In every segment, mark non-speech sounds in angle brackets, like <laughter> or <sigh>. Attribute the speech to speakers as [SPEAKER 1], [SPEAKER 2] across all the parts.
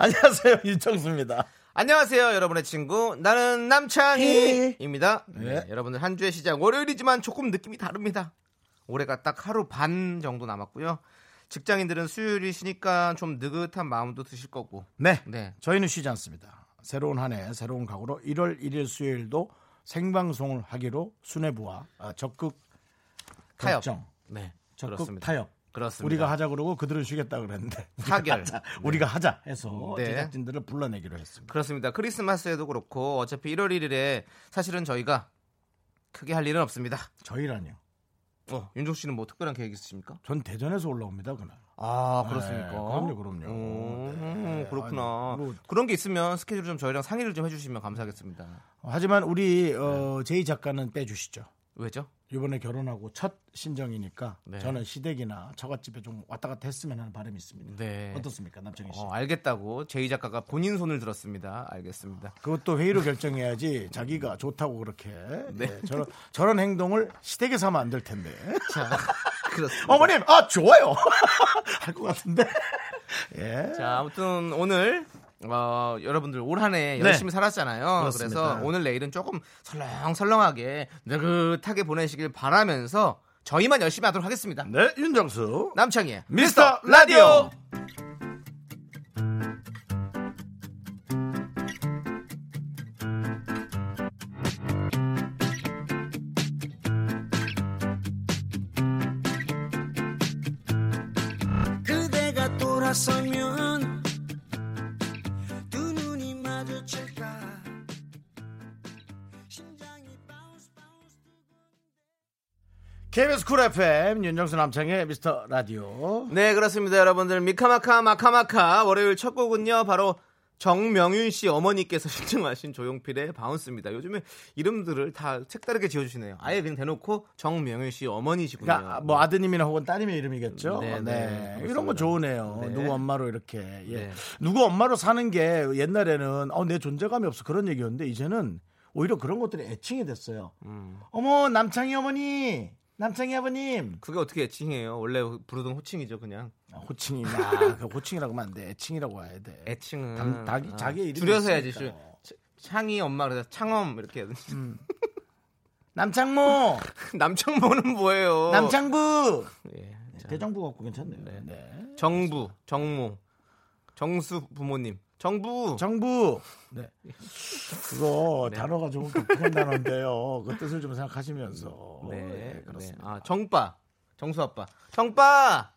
[SPEAKER 1] 안녕하세요 <laughs> 윤정수입니다.
[SPEAKER 2] 안녕하세요 여러분의 친구 나는 남창희입니다. 네. 네, 여러분들 한 주의 시작 월요일이지만 조금 느낌이 다릅니다. 올해가 딱 하루 반 정도 남았고요. 직장인들은 수요일이 시니까좀 느긋한 마음도 드실 거고.
[SPEAKER 1] 네. 네. 저희는 쉬지 않습니다. 새로운 한해 새로운 각오로 1월 1일 수요일도 생방송을 하기로 수뇌부와 아, 적극
[SPEAKER 2] 타협. 결정.
[SPEAKER 1] 네. 적극 그렇습니다. 타협. 그렇습니다. 우리가 하자 그러고 그들은 쉬겠다 그랬는데
[SPEAKER 2] 사결 우리가 하 네.
[SPEAKER 1] 우리가 하자 해서 네. 제작진들을 불러내기로 했습니다.
[SPEAKER 2] 그렇습니다. 크리스마스에도 그렇고 어차피 1월 1일에 사실은 저희가 크게 할 일은 없습니다.
[SPEAKER 1] 저희라요
[SPEAKER 2] 어, 윤종 씨는 뭐 특별한 계획 있으십니까?
[SPEAKER 1] 전 대전에서 올라옵니다 그날. 아
[SPEAKER 2] 네, 그렇습니까? 네,
[SPEAKER 1] 그럼요, 그럼요. 오,
[SPEAKER 2] 음, 네, 음, 그렇구나. 아니, 뭐, 그런 게 있으면 스케줄 좀 저희랑 상의를 좀 해주시면 감사하겠습니다.
[SPEAKER 1] 하지만 우리 어, 제이 작가는 빼주시죠.
[SPEAKER 2] 왜죠?
[SPEAKER 1] 이번에 결혼하고 첫 신정이니까 네. 저는 시댁이나 처갓집에 좀 왔다 갔다 했으면 하는 바람이 있습니다. 네. 어떻습니까, 남정희 씨? 어,
[SPEAKER 2] 알겠다고 제이 작가가 본인 손을 들었습니다. 알겠습니다.
[SPEAKER 1] 그것도 회의로 결정해야지 자기가 좋다고 그렇게 네. 네, 저런 저런 행동을 시댁에서 하면 안 될 텐데. <laughs> 자, 그렇습니다. 어머님, 아 좋아요. <laughs> 할 것 같은데.
[SPEAKER 2] <laughs> 예. 자, 아무튼 오늘 어, 여러분들 올 한해 네. 열심히 네. 살았잖아요. 그렇습니다. 그래서 오늘 내일은 조금 설렁설렁하게 느긋하게 보내시길 바라면서 저희만 열심히 하도록 하겠습니다.
[SPEAKER 1] 네, 윤정수
[SPEAKER 2] 남창희
[SPEAKER 3] 미스터 라디오. 라디오.
[SPEAKER 1] KBS 쿨 FM 윤정수 남창의 미스터 라디오.
[SPEAKER 2] 네 그렇습니다 여러분들 미카마카 마카마카 월요일 첫 곡은요 바로 정명윤 씨 어머니께서 <laughs> 신청하신 조용필의 바운스입니다. 요즘에 이름들을 다 색다르게 지어주시네요. 아예 그냥 대놓고 정명윤 씨 어머니시군요.
[SPEAKER 1] 그러니까 뭐 아드님이나 혹은 따님의 이름이겠죠. 음, 네, 어, 네, 네. 이런 거 좋으네요. 네. 누구 엄마로 이렇게 예. 네. 누구 엄마로 사는 게 옛날에는 어, 내 존재감이 없어 그런 얘기였는데 이제는 오히려 그런 것들이 애칭이 됐어요. 음. 어머 남창희 어머니 남창희 아버님.
[SPEAKER 2] 그게 어떻게 애칭이에요? 원래 부르던 호칭이죠, 그냥.
[SPEAKER 1] 아, 호칭이냐? 아, 그 호칭이라고 하면 안 돼. 애칭이라고
[SPEAKER 2] 해야
[SPEAKER 1] 돼.
[SPEAKER 2] 애칭은 당,
[SPEAKER 1] 당, 아, 자기 이름
[SPEAKER 2] 줄여서 해야지. 줄, 창희 엄마 그래서 창엄 이렇게 음.
[SPEAKER 1] 남창모.
[SPEAKER 2] <laughs> 남창모는 뭐예요?
[SPEAKER 1] 남창부. 예, 네, 대정부 같고 괜찮네요. 네. 네.
[SPEAKER 2] 정부, 정모, 정수 부모님. 정부.
[SPEAKER 1] 정부. 네. 그거 네. 단어가 조금 독특한 단어인데요. 그 뜻을 좀 생각하시면서. 네. 네, 네.
[SPEAKER 2] 그렇습니다. 네. 아, 정빠. 정수 아빠. 정빠.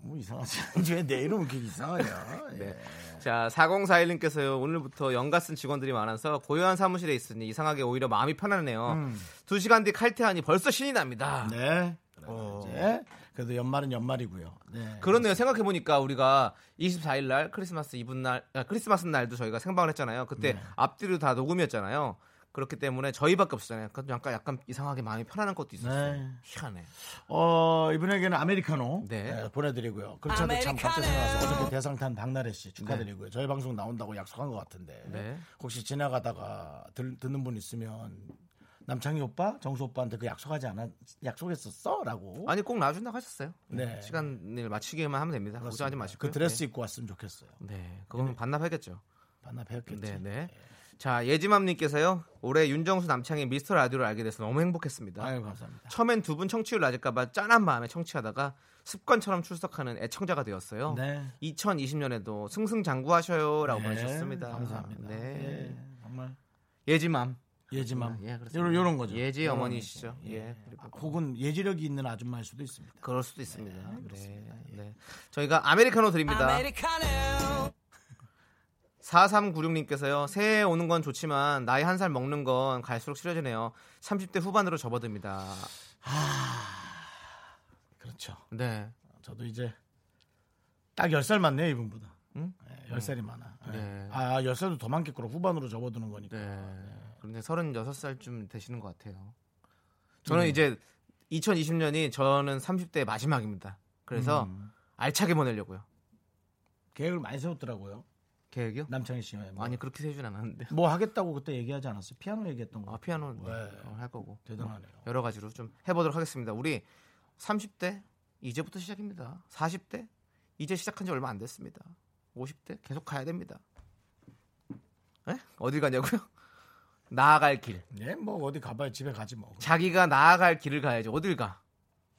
[SPEAKER 1] 너무 이상하지. 왜내 이름 이렇게 이상하냐. <laughs> 네. 예. 자,
[SPEAKER 2] 4041님께서요. 오늘부터 연가 쓴 직원들이 많아서 고요한 사무실에 있으니 이상하게 오히려 마음이 편하네요. 음. 2시간 뒤 칼퇴하니 벌써 신이 납니다. 네. 어.
[SPEAKER 1] 이제 그래도 연말은 연말이고요.
[SPEAKER 2] 네. 그러네요. 생각해 보니까 우리가 24일 날 크리스마스 이브 날 아, 크리스마스 날도 저희가 생방을 했잖아요. 그때 네. 앞뒤로 다 녹음이었잖아요. 그렇기 때문에 저희밖에 없었잖아요. 약간 약간 이상하게 마음이 편안한 것도 있었어요. 네. 희한해.
[SPEAKER 1] 어 이분에게는 아메리카노 네. 네, 보내드리고요. 그렇지 않아도 참 갑자기 생각나서 어저께 대상 탄 박나래 씨 축하드리고요. 네. 저희 방송 나온다고 약속한 것 같은데 네. 혹시 지나가다가 들, 듣는 분 있으면 남창희 오빠, 정수 오빠한테 그 약속하지 않았 약속했었어라고.
[SPEAKER 2] 아니 꼭 나와준다 고 하셨어요. 네. 시간을 맞추기만 하면 됩니다. 그렇습니다.
[SPEAKER 1] 걱정하지 마시고. 그 드레스 네. 입고 왔으면 좋겠어요.
[SPEAKER 2] 네. 그건 네. 반납하겠죠. 반납했겠죠. 네, 네, 네. 자 예지맘님께서요 올해 윤정수 남창희 미스터 라디오를 알게 돼서 너무 행복했습니다.
[SPEAKER 1] 아유 감사합니다.
[SPEAKER 2] 처음엔 두 분 청취율 낮을까봐 짠한 마음에 청취하다가 습관처럼 출석하는 애청자가 되었어요. 네. 2020년에도 승승장구하셔요라고 네, 보내셨습니다. 감사합니다. 네. 네 정말 예지맘.
[SPEAKER 1] 예지맘. 예, 요런, 요런 거죠.
[SPEAKER 2] 예지 어머니시죠. 예.
[SPEAKER 1] 예. 아, 혹은 예지력이 있는 아줌마일 수도 있습니다.
[SPEAKER 2] 그럴 수도 있습니다. 네. 네 그렇습니다. 네. 네. 저희가 아메리카노 드립니다. 아메리카노. 4396님께서요. 새해 오는 건 좋지만 나이 한 살 먹는 건 갈수록 싫어지네요. 30대 후반으로 접어듭니다. 아.
[SPEAKER 1] 그렇죠. 네. 저도 이제 딱 10살 맞네요 이분보다. 응? 네, 10살이 응. 많아. 네. 네. 아, 10살도 더 많겠구나. 후반으로 접어드는 거니까. 네. 네.
[SPEAKER 2] 그런데 36살쯤 되시는 것 같아요. 저는 음. 이제 2020년이 저는 30대 마지막입니다. 그래서 음. 알차게 보내려고요.
[SPEAKER 1] 계획을 많이 세웠더라고요.
[SPEAKER 2] 계획이요?
[SPEAKER 1] 남창희 씨. 뭐.
[SPEAKER 2] 아니 그렇게 세진 않았는데.
[SPEAKER 1] 뭐 하겠다고 그때 얘기하지 않았어요? 피아노 얘기했던 거.
[SPEAKER 2] 아 피아노 네. 어, 할 거고. 대단하네요. 뭐 여러 가지로 좀 해보도록 하겠습니다. 우리 30대 이제부터 시작입니다. 40대 이제 시작한 지 얼마 안 됐습니다. 50대 계속 가야 됩니다. 에? 어디 가냐고요? 나아갈 길.
[SPEAKER 1] 예, 뭐 어디 가봐야 집에 가지 뭐.
[SPEAKER 2] 자기가 나아갈 길을 가야지. 어딜 가?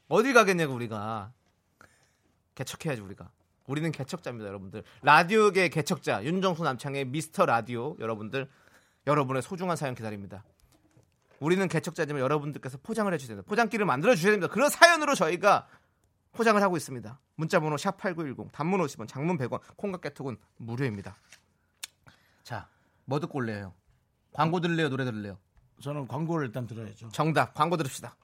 [SPEAKER 2] 어딜 가겠냐고 우리가. 개척해야지 우리가. 우리는 개척자입니다, 여러분들. 라디오계 개척자 윤정수 남창의 미스터 라디오 여러분들 여러분의 소중한 사연 기다립니다. 우리는 개척자지만 여러분들께서 포장을 해주셔야 됩니다. 포장기를 만들어 주셔야 됩니다. 그런 사연으로 저희가 포장을 하고 있습니다. 문자번호 샵 #8910 단문 50원, 장문 100원, 콩깍개톡은 무료입니다. 자, 뭐 듣고 올래요? 광고 들을래요? 노래 들을래요?
[SPEAKER 1] 저는 광고를 일단 들어야죠.
[SPEAKER 2] 정답 광고 들읍시다.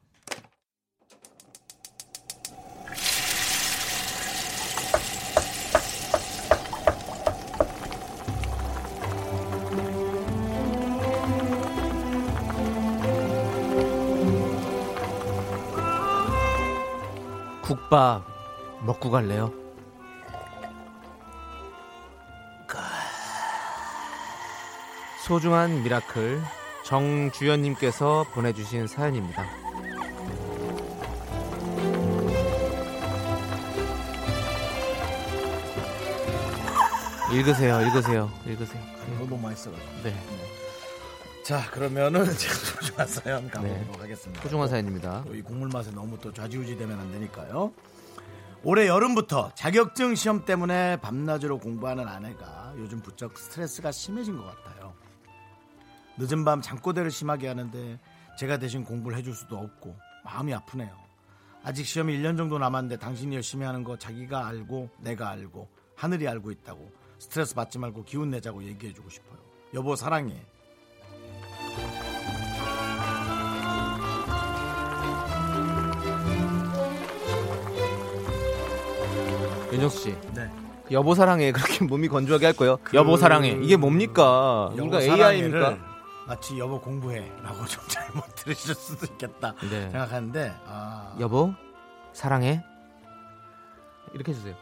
[SPEAKER 2] 국밥 먹고 갈래요? 소중한 미라클 정주연님께서 보내주신 사연입니다. 읽으세요, 읽으세요, 읽으세요.
[SPEAKER 1] 너무 맛있어가지고. 네. 네. 자, 그러면은 <laughs> 제가 소중한 사연 네. 가보도록 네. 하겠습니다.
[SPEAKER 2] 소중한 사연입니다.
[SPEAKER 1] 이 국물 맛에 너무 또 좌지우지되면 안 되니까요. 올해 여름부터 자격증 시험 때문에 밤낮으로 공부하는 아내가 요즘 부쩍 스트레스가 심해진 것 같아요. 늦은 밤 잠꼬대를 심하게 하는데 제가 대신 공부를 해줄 수도 없고 마음이 아프네요. 아직 시험이 1년 정도 남았는데 당신이 열심히 하는 거 자기가 알고 내가 알고 하늘이 알고 있다고 스트레스 받지 말고 기운 내자고 얘기해주고 싶어요. 여보 사랑해.
[SPEAKER 2] 윤정수 씨. 네. 여보 사랑해 그렇게 몸이 건조하게 할 거예요. 그... 여보 사랑해 이게 뭡니까? 우리가 AI입니까?
[SPEAKER 1] 마치 여보 공부해라고 <laughs> 좀 잘못 들으실 수도 있겠다 네. 생각하는데 아.
[SPEAKER 2] 여보 사랑해 이렇게 해주세요.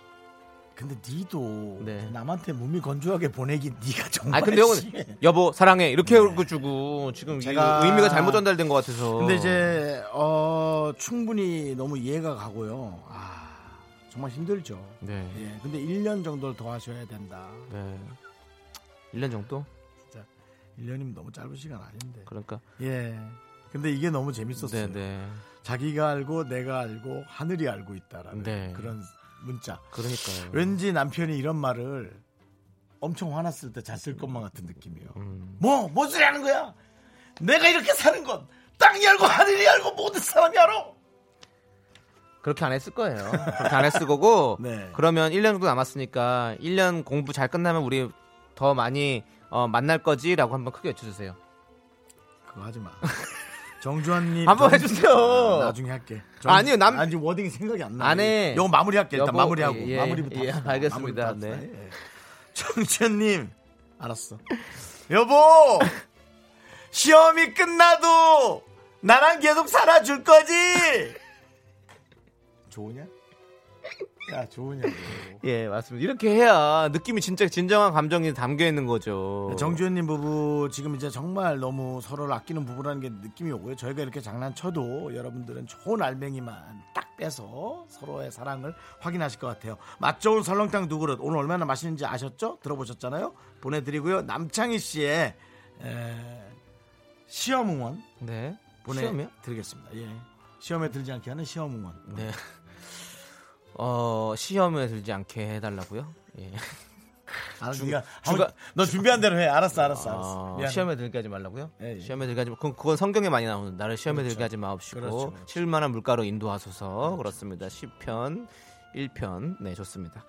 [SPEAKER 1] 근데 니도 네. 남한테 몸이 건조하게 보내기 니가 정말.
[SPEAKER 2] 아 근데 형은 여보 사랑해 이렇게 네. 하 주고 지금 제가 의미가 잘못 전달된 것 같아서.
[SPEAKER 1] 근데 이제 어, 충분히 너무 이해가 가고요. 아 정말 힘들죠. 네. 예. 근데 1년 정도를 더 하셔야 된다. 네.
[SPEAKER 2] 1년 정도?
[SPEAKER 1] 1년이면 너무 짧은 시간 아닌데.
[SPEAKER 2] 그러니까. 예.
[SPEAKER 1] 근데 이게 너무 재밌었어요. 네네. 네. 자기가 알고 내가 알고 하늘이 알고 있다라는 네. 그런 문자.
[SPEAKER 2] 그러니까요.
[SPEAKER 1] 왠지 남편이 이런 말을 엄청 화났을 때 잘 쓸 것만 같은 느낌이에요. 음. 뭐, 뭔 소리 하는 거야? 내가 이렇게 사는 건 땅이 알고 하늘이 알고 모든 사람이 알아.
[SPEAKER 2] 그렇게 안 했을 거예요. 그렇게 안 했을 거고 <laughs> 네. 그러면 1년 정도 남았으니까 1년 공부 잘 끝나면 우리 더 많이 어, 만날 거지라고 한번 크게 외쳐주세요.
[SPEAKER 1] 그거 하지 마. 정주환님
[SPEAKER 2] 한번 해주세요. 아,
[SPEAKER 1] 나중에 할게.
[SPEAKER 2] 정, 아니요
[SPEAKER 1] 남 아니 워딩이 생각이 안 나. 안에
[SPEAKER 2] 요거 마무리할게 일단 여보, 마무리하고 예, 예, 마무리부터. 예, 합시다. 알겠습니다. 마무리부터 네. 예,
[SPEAKER 1] 예. 정주환님 알았어. 여보 시험이 끝나도 나랑 계속 살아줄 거지. 좋으냐? 야, 아, 좋으냐고 예,
[SPEAKER 2] 맞습니다. 이렇게 해야 느낌이 진짜 진정한 감정이 담겨 있는 거죠.
[SPEAKER 1] 네, 정주현님 부부 지금 이제 정말 너무 서로를 아끼는 부부라는 게 느낌이 오고요. 저희가 이렇게 장난쳐도 여러분들은 좋은 알맹이만 딱 빼서 서로의 사랑을 확인하실 것 같아요. 맛 좋은 설렁탕 두 그릇 오늘 얼마나 맛있는지 아셨죠? 들어보셨잖아요. 보내드리고요. 남창희 씨의 에... 시험 응원 네. 보내드리겠습니다. 예. 시험에 들지 않게 하는 시험 응원. 네.
[SPEAKER 2] 어, 시험에 들지 않게 해달라고요. 예. 아,
[SPEAKER 1] 주, 네가, 주가, 너 준비한 대로 해. 알았어, 알았어, 아,
[SPEAKER 2] 알았어. 시험에 들게 하지 말라고요? 예, 예. 시험에 들게 하지 말고 그건 성경에 많이 나오는 나를 시험에 그렇죠. 들게 하지 마옵시고 그렇죠, 그렇죠. 실만한 물가로 인도하소서 그렇죠, 그렇습니다. 10편, 그렇죠. 1편. 네, 좋습니다.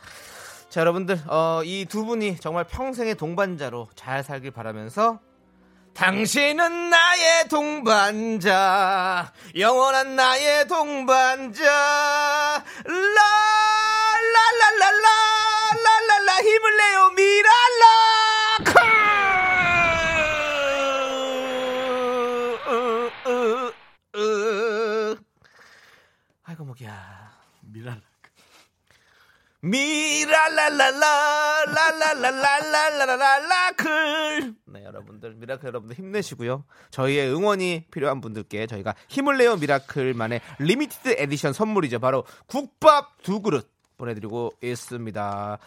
[SPEAKER 2] 자, 여러분들 어, 이두 분이 정말 평생의 동반자로 잘 살길 바라면서 당신은 나의 동반자 영원한 나의 동반자 라 미라라라라라라라라라라클네 여러분들 미라클 여러분들 힘내시고요 저희의 응원이 필요한 분들께 저희가 힘을 내요 미라클만의 리미티드 에디션 선물이죠 바로 국밥 두 그릇 보내드리고 있습니다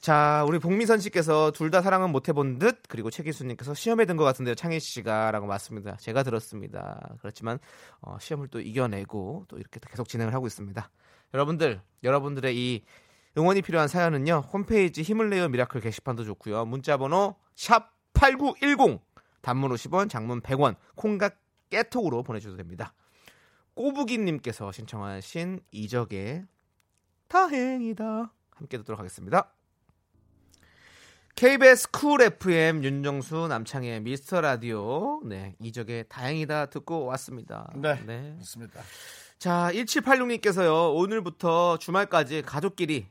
[SPEAKER 2] 자 우리 복미선 씨께서 둘 다 사랑은 못 해본 듯 그리고 최기수님께서 시험에 든 것 같은데요 창희 씨가 라고 맞습니다 제가 들었습니다 그렇지만 어, 시험을 또 이겨내고 또 이렇게 계속 진행을 하고 있습니다 여러분들 여러분들의 이 응원이 필요한 사연은요. 홈페이지 힘을 내요 미라클 게시판도 좋고요. 문자 번호 샵8910 단문 50원, 장문 100원, 콩과 깨톡으로 보내주셔도 됩니다. 꼬부기님께서 신청하신 이적의 다행이다 함께 듣도록 하겠습니다. KBS 쿨 FM 윤정수 남창의 미스터 라디오 네 이적의 다행이다 듣고 왔습니다. 네, 네. 맞습니다. 자 1786님께서요 오늘부터 주말까지 가족끼리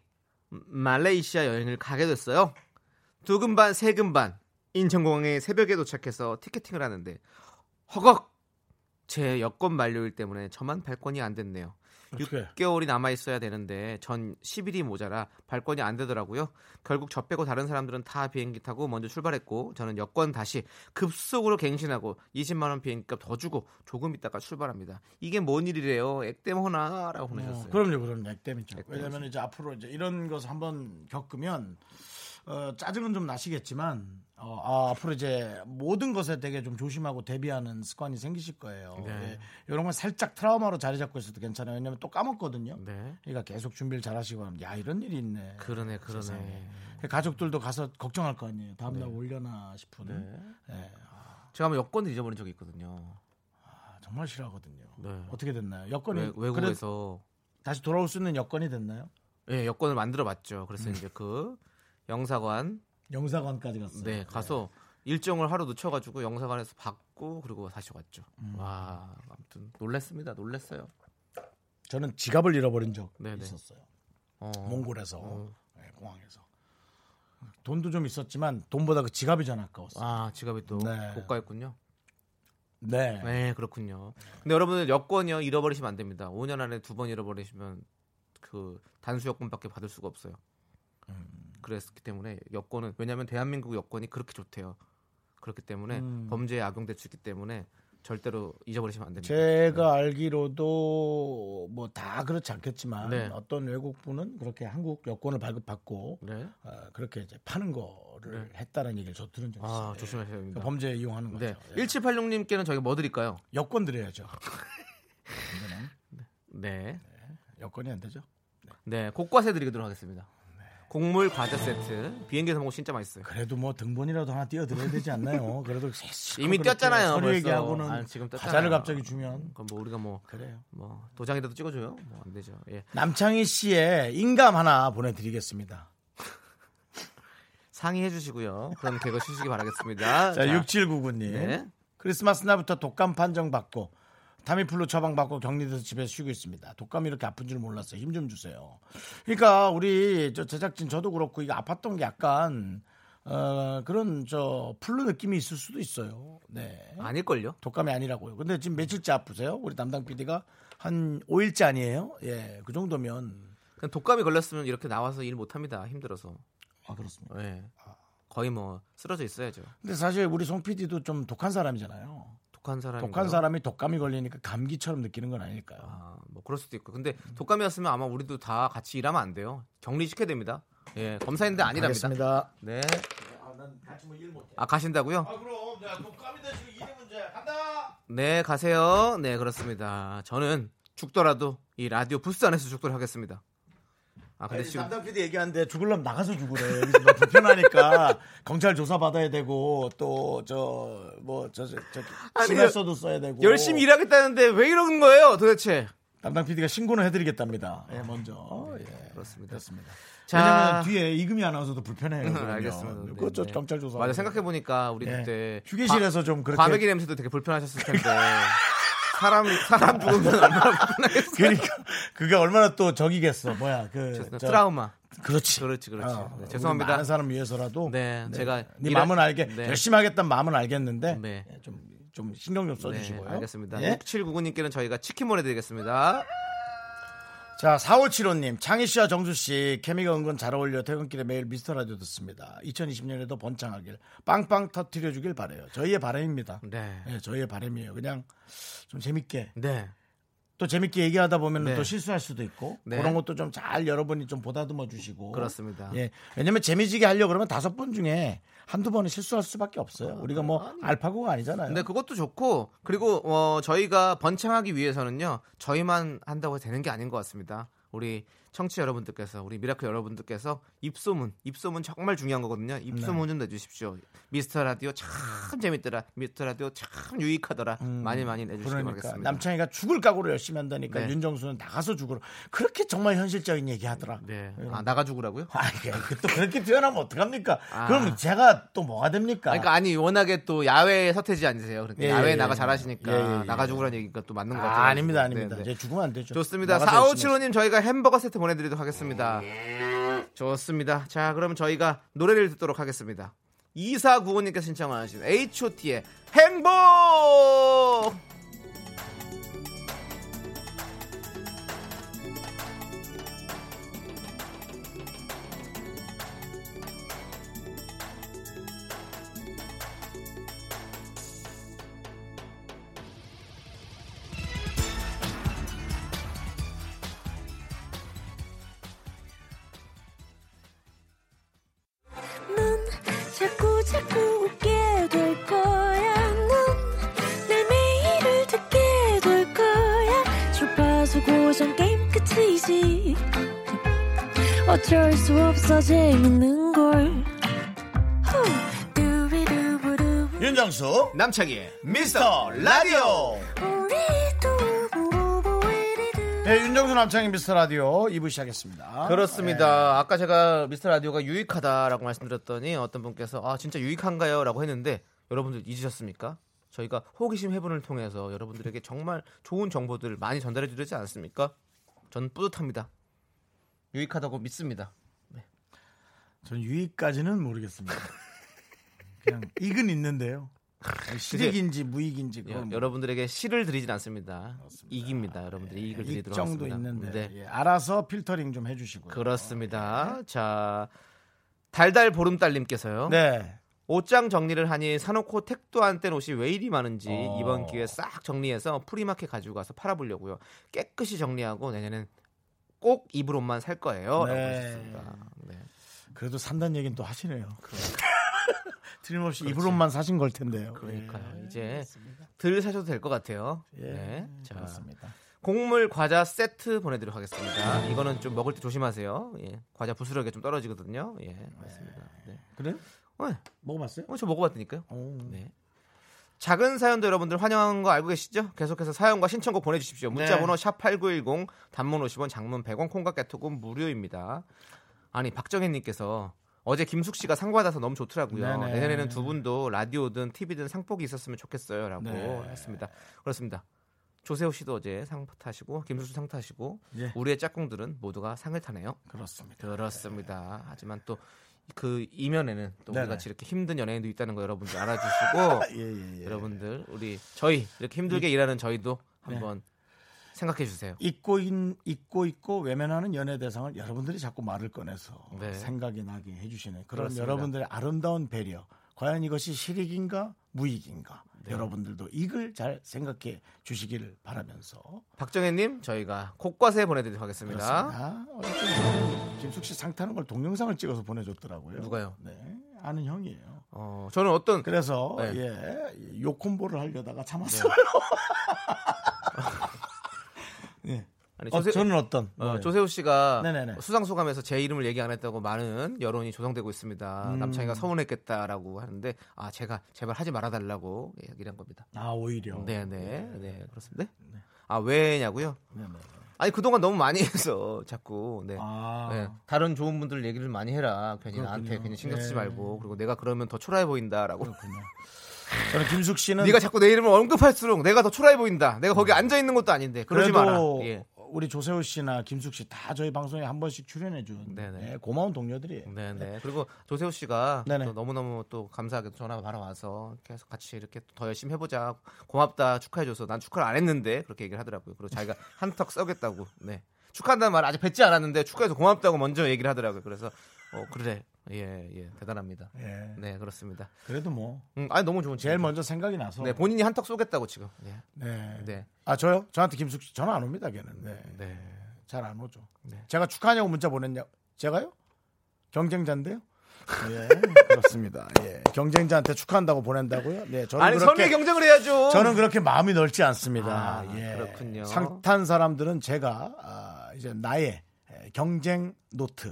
[SPEAKER 2] 말레이시아 여행을 가게 됐어요. 두금 반, 세금 반. 인천공항에 새벽에 도착해서 티켓팅을 하는데 허걱! 제 여권 만료일 때문에 저만 발권이 안 됐네요. 6개월이 남아 있어야 되는데 전 10일이 모자라 발권이 안 되더라고요. 결국 저 빼고 다른 사람들은 다 비행기 타고 먼저 출발했고 저는 여권 다시 급속으로 갱신하고 20만 원 비행기값 더 주고 조금 있다가 출발합니다. 이게 뭔 일이래요? 액땜 허나라고 어, 보내셨어요. 어,
[SPEAKER 1] 그럼요, 그럼요. 액땜이죠. 액땜. 왜냐면 이제 앞으로 이제 이런 것을 한번 겪으면 어, 짜증은 좀 나시겠지만 어, 아, 앞으로 이제 모든 것에 되게 좀 조심하고 대비하는 습관이 생기실 거예요. 네. 네. 예, 이런 건 살짝 트라우마로 자리 잡고 있어도 괜찮아요. 왜냐면 또 까먹거든요. 네. 그러니까 계속 준비를 잘하시고 하면 야 이런 일이 있네.
[SPEAKER 2] 그러네, 그러네. 세상에. 그
[SPEAKER 1] 가족들도 가서 걱정할 거 아니에요. 다음 날 네. 올려나 싶은. 네. 네.
[SPEAKER 2] 제가 한번 여권을 잊어버린 적이 있거든요.
[SPEAKER 1] 아, 정말 싫어하거든요. 네. 어떻게 됐나요? 여권이
[SPEAKER 2] 외, 국에서 그래,
[SPEAKER 1] 다시 돌아올 수 있는 여권이 됐나요?
[SPEAKER 2] 예, 여권을 만들어 봤죠. 그래서 음. 이제 그 영사관
[SPEAKER 1] 영사관까지 갔어요.
[SPEAKER 2] 네, 가서 네. 일정을 하루 늦춰가지고 영사관에서 받고 그리고 다시 왔죠. 음. 와, 아무튼 놀랬습니다. 놀랬어요.
[SPEAKER 1] 저는 지갑을 잃어버린 적 네네. 있었어요. 어. 몽골에서 어. 네, 공항에서 돈도 좀 있었지만 돈보다 그 지갑이 전 아까웠어요.
[SPEAKER 2] 아, 지갑이 또 네. 고가였군요. 네. 네, 그렇군요. 근데 여러분들 여권이요 잃어버리시면 안 됩니다. 5년 안에 두 번 잃어버리시면 그 단수 여권밖에 받을 수가 없어요. 음. 그랬기 때문에 여권은 왜냐하면 대한민국 여권이 그렇게 좋대요. 그렇기 때문에 음. 범죄에 악용될 수 있기 때문에 절대로 잊어버리시면 안 됩니다.
[SPEAKER 1] 제가 네. 알기로도 뭐 다 그렇지 않겠지만 네. 어떤 외국 분은 그렇게 한국 여권을 발급받고 네. 어, 그렇게 이제 파는 거를 네. 했다는 얘기를 저 들은 적 아, 있어요.
[SPEAKER 2] 아, 조심하셔야 됩니다. 그러니까
[SPEAKER 1] 범죄 이용하는 네. 거죠.
[SPEAKER 2] 네. 예. 1786님께는 저희가 뭐 드릴까요?
[SPEAKER 1] 여권 드려야죠. <laughs> 네. 네. 여권이안 되죠?
[SPEAKER 2] 네. 네, 고과세 드리도록 하겠습니다. 곡물 과자 세트 비행기에서 먹고 진짜 맛있어요.
[SPEAKER 1] 그래도 뭐 등본이라도 하나 띄어드려야 되지 않나요? 그래도
[SPEAKER 2] <laughs> 이미 띄었잖아요.
[SPEAKER 1] 서류 얘기하고는 아니, 지금 떴잖아요. 과자를 갑자기 주면 그럼
[SPEAKER 2] 뭐 우리가 뭐 그래요. 뭐 도장이라도 찍어줘요. 뭐 안 되죠. 예.
[SPEAKER 1] 남창희 씨의 인감 하나 보내드리겠습니다.
[SPEAKER 2] <laughs> 상의해 주시고요. 그럼 개그 쉬시기 바라겠습니다. <laughs>
[SPEAKER 1] 자, 자 6799님. 네. 크리스마스 날부터 독감 판정 받고 타미플로 처방받고 격리돼서 집에서 쉬고 있습니다. 독감이 이렇게 아픈 줄 몰랐어요. 힘 좀 주세요. 그러니까 우리 저 제작진 저도 그렇고 이게 아팠던 게 약간 어, 그런 저 플루 느낌이 있을 수도 있어요. 네.
[SPEAKER 2] 아닐걸요?
[SPEAKER 1] 독감이 아니라고요. 근데 지금 며칠째 아프세요? 우리 담당 PD가 한 5일째 아니에요? 예, 그 정도면.
[SPEAKER 2] 그냥 독감이 걸렸으면 이렇게 나와서 일 못합니다. 힘들어서.
[SPEAKER 1] 아 그렇습니까? 예.
[SPEAKER 2] 거의 뭐 쓰러져 있어야죠.
[SPEAKER 1] 근데 사실 우리 송 PD도 좀 독한 사람이잖아요.
[SPEAKER 2] 독한 사람이
[SPEAKER 1] 독한 사람이 독감이 걸리니까 감기처럼 느끼는 건 아닐까요? 아,
[SPEAKER 2] 뭐 그럴 수도 있고. 근데 독감이었으면 아마 우리도 다 같이 일하면 안 돼요. 격리 시켜야 됩니다. 예, 검사인데 아니랍니다.
[SPEAKER 1] 네.
[SPEAKER 2] 아, 뭐 아 가신다고요?
[SPEAKER 1] 아 그럼 야 독감인데 지금 일이 문제 간다.
[SPEAKER 2] 네 가세요. 네 그렇습니다. 저는 죽더라도 이 라디오 부스 안에서 죽도록 하겠습니다.
[SPEAKER 1] 아, 근데 아니, 지금 담당 PD 얘기하는데 죽을려면 나가서 죽으래. 여기서 너 불편하니까 <laughs> 경찰 조사 받아야 되고 또 저 뭐 저저 저, 뭐 신발서도 써야 되고
[SPEAKER 2] 열심히 일하겠다는데 왜 이러는 거예요, 도대체?
[SPEAKER 1] 담당 PD가 신고는 해드리겠답니다. 예, 아, 먼저
[SPEAKER 2] 네, 예, 그렇습니다. 그렇습니다.
[SPEAKER 1] 자, 왜냐면 뒤에 이금희 아나운서도 불편해요. 음, 알겠습니다. 그렇죠
[SPEAKER 2] 네. 경찰 조사. 맞아 생각해 보니까 우리 네. 그때
[SPEAKER 1] 휴게실에서
[SPEAKER 2] 과,
[SPEAKER 1] 좀 그렇게
[SPEAKER 2] 과메기 냄새도 되게 불편하셨을 텐데. <laughs> 사람 사람 죽으면 얼마나 불편하겠어.
[SPEAKER 1] 그러니까 그게 얼마나 또 적이겠어. 뭐야 그 저,
[SPEAKER 2] 트라우마.
[SPEAKER 1] 그렇지. 그렇지, 그렇지. 어, 네,
[SPEAKER 2] 죄송합니다.
[SPEAKER 1] 많은 사람 위해서라도. 네, 네. 제가 네 일하... 마음은 알게 네. 열심히 하겠다는 마음은 알겠는데 네. 네 좀, 좀 신경 좀 써주시고요. 네,
[SPEAKER 2] 알겠습니다.
[SPEAKER 1] 네?
[SPEAKER 2] 6799님께는 저희가 치킨 보내드리겠습니다.
[SPEAKER 1] 자, 4575님, 창희 씨와 정수 씨, 케미가 은근 잘 어울려 퇴근길에 매일 미스터 라디오 듣습니다. 2020년에도 번창하길, 빵빵 터트려 주길 바래요. 저희의 바람입니다. 네. 네 저희의 바람이에요. 그냥 좀 재밌게. 네. 또 재밌게 얘기하다 보면 네. 또 실수할 수도 있고 네. 그런 것도 좀 잘 여러분이 좀 보다듬어 주시고
[SPEAKER 2] 그렇습니다. 예.
[SPEAKER 1] 왜냐면 하 재미지게 하려 그러면 다섯 번 중에 한두 번은 실수할 수밖에 없어요. 우리가 뭐 아니. 알파고가 아니잖아요.
[SPEAKER 2] 근데 그것도 좋고 그리고 어, 저희가 번창하기 위해서는요. 저희만 한다고 되는 게 아닌 것 같습니다. 우리 청취 여러분들께서 우리 미라클 여러분들께서 입소문 입소문 정말 중요한 거거든요. 입소문 네. 좀 내주십시오. 미스터 라디오 참 재밌더라. 미스터 라디오 참 유익하더라. 음, 많이 많이 내주시기 그러니까. 바라겠습니다.
[SPEAKER 1] 남창이가 죽을 각오로 열심히 한다니까 네. 윤정수는 나가서 죽으라. 그렇게 정말 현실적인 얘기하더라. 네.
[SPEAKER 2] 아 나가 죽으라고요?
[SPEAKER 1] 아, 예. 또 그렇게 표현하면 어떡합니까? 아. 그럼 제가 또 뭐가 됩니까?
[SPEAKER 2] 그러니까 아니 워낙에 또 야외에 서태지 않으세요. 그러니까 예, 야외 예, 나가 예. 잘하시니까 예, 예, 나가 죽으라는 얘기가 또 맞는 것 같아요.
[SPEAKER 1] 아, 닙니다 아닙니다. 네, 네. 이제 죽으면 안 되죠.
[SPEAKER 2] 좋습니다. 사오칠호님 저희가 햄버거 세트 보내드리도록 하겠습니다. 예. 좋습니다. 자, 그럼 저희가 노래를 듣도록 하겠습니다. 2495님께서 신청하신 H.O.T의 행복!
[SPEAKER 3] 더 재밌는 걸. 윤정수 남창희 미스터 라디오.
[SPEAKER 1] 네, 윤정수 남창희 미스터 라디오 2부 시작했습니다.
[SPEAKER 2] 그렇습니다. 네. 아까 제가 미스터 라디오가 유익하다라고 말씀드렸더니 어떤 분께서 아 진짜 유익한가요?라고 했는데 여러분들 잊으셨습니까? 저희가 호기심 해분을 통해서 여러분들에게 정말 좋은 정보들을 많이 전달해 드리지 않습니까? 저는 뿌듯합니다. 유익하다고 믿습니다.
[SPEAKER 1] 전 유익까지는 모르겠습니다. <laughs> 그냥 익은 있는데요. 실익인지 무익인지
[SPEAKER 2] 여, 뭐. 여러분들에게 실을 드리진 않습니다. 그렇습니다. 이깁니다. 여러분들이 예, 이익을 드리도록 정도 하겠습니다. 있는데
[SPEAKER 1] 네. 예, 알아서 필터링 좀 해주시고요.
[SPEAKER 2] 그렇습니다. 네. 자 달달 보름달님께서요. 네. 옷장 정리를 하니 사놓고 택도 안뗀 옷이 왜 이리 많은지 어. 이번 기회에 싹 정리해서 프리마켓 가지고 가서 팔아보려고요. 깨끗이 정리하고 내년엔 꼭 입을 옷만 살 거예요. 네. 라고 하셨습니다. 네.
[SPEAKER 1] 그래도 산다는 얘기는 또 하시네요. 틀림없이 <laughs>
[SPEAKER 2] 그렇죠. 입으로만
[SPEAKER 1] 사신 걸 텐데요.
[SPEAKER 2] 그러니까요. 예. 이제 들 사셔도 될 것 같아요. 예. 네. 자. 그렇습니다. 곡물 과자 세트 보내드리도록 하겠습니다. 이거는 좀 먹을 때 조심하세요. 예. 과자 부스러기가 좀 떨어지거든요. 예, 맞습니다.
[SPEAKER 1] 네. 그래요? 네. 먹어봤어요?
[SPEAKER 2] 어, 저먹어봤으니까요 오. 어. 네. 작은 사연도 여러분들 환영한 거 알고 계시죠? 계속해서 사연과 신청곡 보내주십시오. 문자번호 네. 샵 #8910 단문 50원, 장문 100원, 콩깍개톡은 무료입니다. 아니 박정현님께서 어제 김숙 씨가 상 받아서 너무 좋더라고요. 네네. 내년에는 두 분도 라디오든 TV든 상복이 있었으면 좋겠어요라고 네. 했습니다. 그렇습니다. 조세호 씨도 어제 상 타시고 김숙 씨상 타시고 예. 우리의 짝꿍들은 모두가 상을 타네요.
[SPEAKER 1] 그렇습니다.
[SPEAKER 2] 그렇습니다. 네. 하지만 또 그 이면에는 또 네네. 우리 같이 이렇게 힘든 연예인도 있다는 거 여러분들 알아주시고 <laughs> 예, 예, 예, 여러분들 우리 저희 이렇게 힘들게 일하는 저희도 네. 한번 생각해 주세요.
[SPEAKER 1] 잊고 있, 잊고 있고 외면하는 연애 대상을 여러분들이 자꾸 말을 꺼내서 네. 생각이 나게 해주시는 그런 그렇습니다. 여러분들의 아름다운 배려. 과연 이것이 실익인가 무익인가 네. 여러분들도 이걸 잘 생각해 주시기를 바라면서
[SPEAKER 2] 박정혜님 저희가 콧과세 보내드리도록 하겠습니다. 그렇습니다.
[SPEAKER 1] 김숙 씨 상타는 걸 동영상을 찍어서 보내줬더라고요.
[SPEAKER 2] 누가요? 네,
[SPEAKER 1] 아는 형이에요.
[SPEAKER 2] 어, 저는 어떤
[SPEAKER 1] 그래서 네. 예, 요 콤보를 하려다가 네. 참았어요. 네. <laughs>
[SPEAKER 2] 예. 아니, 어, 조세, 저는 어떤 어, 네. 조세호 씨가 네네네. 수상 소감에서 제 이름을 얘기 안 했다고 많은 여론이 조성되고 있습니다. 음. 남창이가 서운했겠다라고 하는데 아 제가 제발 하지 말아달라고 얘기를 한 겁니다.
[SPEAKER 1] 아 오히려
[SPEAKER 2] 네네 예. 네, 그렇습니다. 네. 아 왜냐고요? 네네. 아니 그동안 너무 많이 해서 자꾸 네. 아. 네. 다른 좋은 분들 얘기를 많이 해라 괜히 그렇군요. 나한테 괜히 신경 쓰지 예. 말고 그리고 내가 그러면 더 초라해 보인다라고. <laughs> 저는 김숙 씨는 네가 자꾸 내 이름을 언급할수록 내가 더 초라해 보인다. 내가 거기 음. 앉아 있는 것도 아닌데 그러지 마라. 그래도 예.
[SPEAKER 1] 우리 조세호 씨나 김숙 씨 다 저희 방송에 한 번씩 출연해 준 네네. 네. 네, 고마운 동료들이에요.
[SPEAKER 2] 네네. 네. 그리고 조세호 씨가 네네. 네. 또 너무너무 또감사하게 전화 받아 와서 계속 같이 이렇게 더 열심히 해보자. 고맙다. 축하해줘서 난 축하를 안 했는데 그렇게 얘기를 하더라고요. 그리고 자기가 <laughs> 한턱 쏘겠다고. 네. 축하한다는 말 아직 뵙지 않았는데 축하해서 고맙다고 먼저 얘기를 하더라고요. 그래서 어 그래 예, 예, 대단합니다. 예. 네, 그렇습니다.
[SPEAKER 1] 그래도 뭐, 음, 아니 너무 좋은. 제일 먼저 생각이 나서. 네,
[SPEAKER 2] 본인이 한턱 쏘겠다고 지금. 예.
[SPEAKER 1] 네, 네. 아 저요? 저한테 김숙 씨 전화 안 옵니다, 걔는. 네, 네. 잘 안 오죠. 네. 제가 축하하냐고 문자 보냈냐? 제가요? 경쟁자인데요. <laughs> 예, 그렇습니다. 예, 경쟁자한테 축하한다고 보낸다고요? 네,
[SPEAKER 2] 저는 아니 그렇게, 선의 경쟁을 해야죠.
[SPEAKER 1] 저는 그렇게 마음이 넓지 않습니다. 아, 예, 그렇군요. 상탄 사람들은 제가 아, 이제 나의 경쟁 노트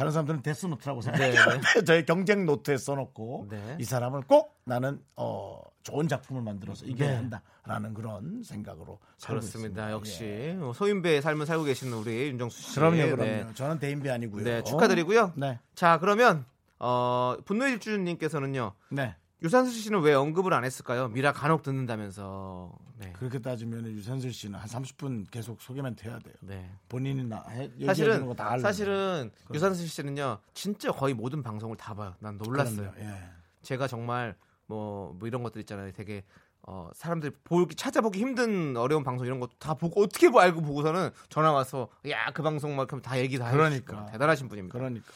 [SPEAKER 1] 다른 사람들은 데스 노트라고 네, 생각해요. 네. <laughs> 저희 경쟁 노트에 써놓고 네. 이 사람을 꼭 나는 어, 좋은 작품을 만들어서 이겨야 네. 한다라는 그런 생각으로
[SPEAKER 2] 그렇습니다. 예. 역시 예. 소인배의 삶을 살고 계시는 우리 윤정수 씨.
[SPEAKER 1] 그럼요, 네. 그럼요. 네. 저는 대인배 아니고요. 네,
[SPEAKER 2] 축하드리고요. 네. 자, 그러면 어, 분노의 질주님께서는요. 네. 유산수 씨는 왜 언급을 안 했을까요? 미라 간혹 듣는다면서
[SPEAKER 1] 네. 그렇게 따지면 유산슬 씨는 한 30분 계속 소개만 돼야 돼요. 네. 본인이 나 해,
[SPEAKER 2] 사실은
[SPEAKER 1] 거다
[SPEAKER 2] 사실은 그래. 유산슬 씨는요 진짜 거의 모든 방송을 다 봐요. 난 놀랐어요. 예. 제가 정말 뭐, 뭐 이런 것들 있잖아요. 되게 어, 사람들 보기 찾아보기 힘든 어려운 방송 이런 것도 다 보고 어떻게 알고 보고서는 전화 와서 야그 방송만큼 다 얘기 다 그러니까 해주시고, 대단하신 분입니다. 그러니까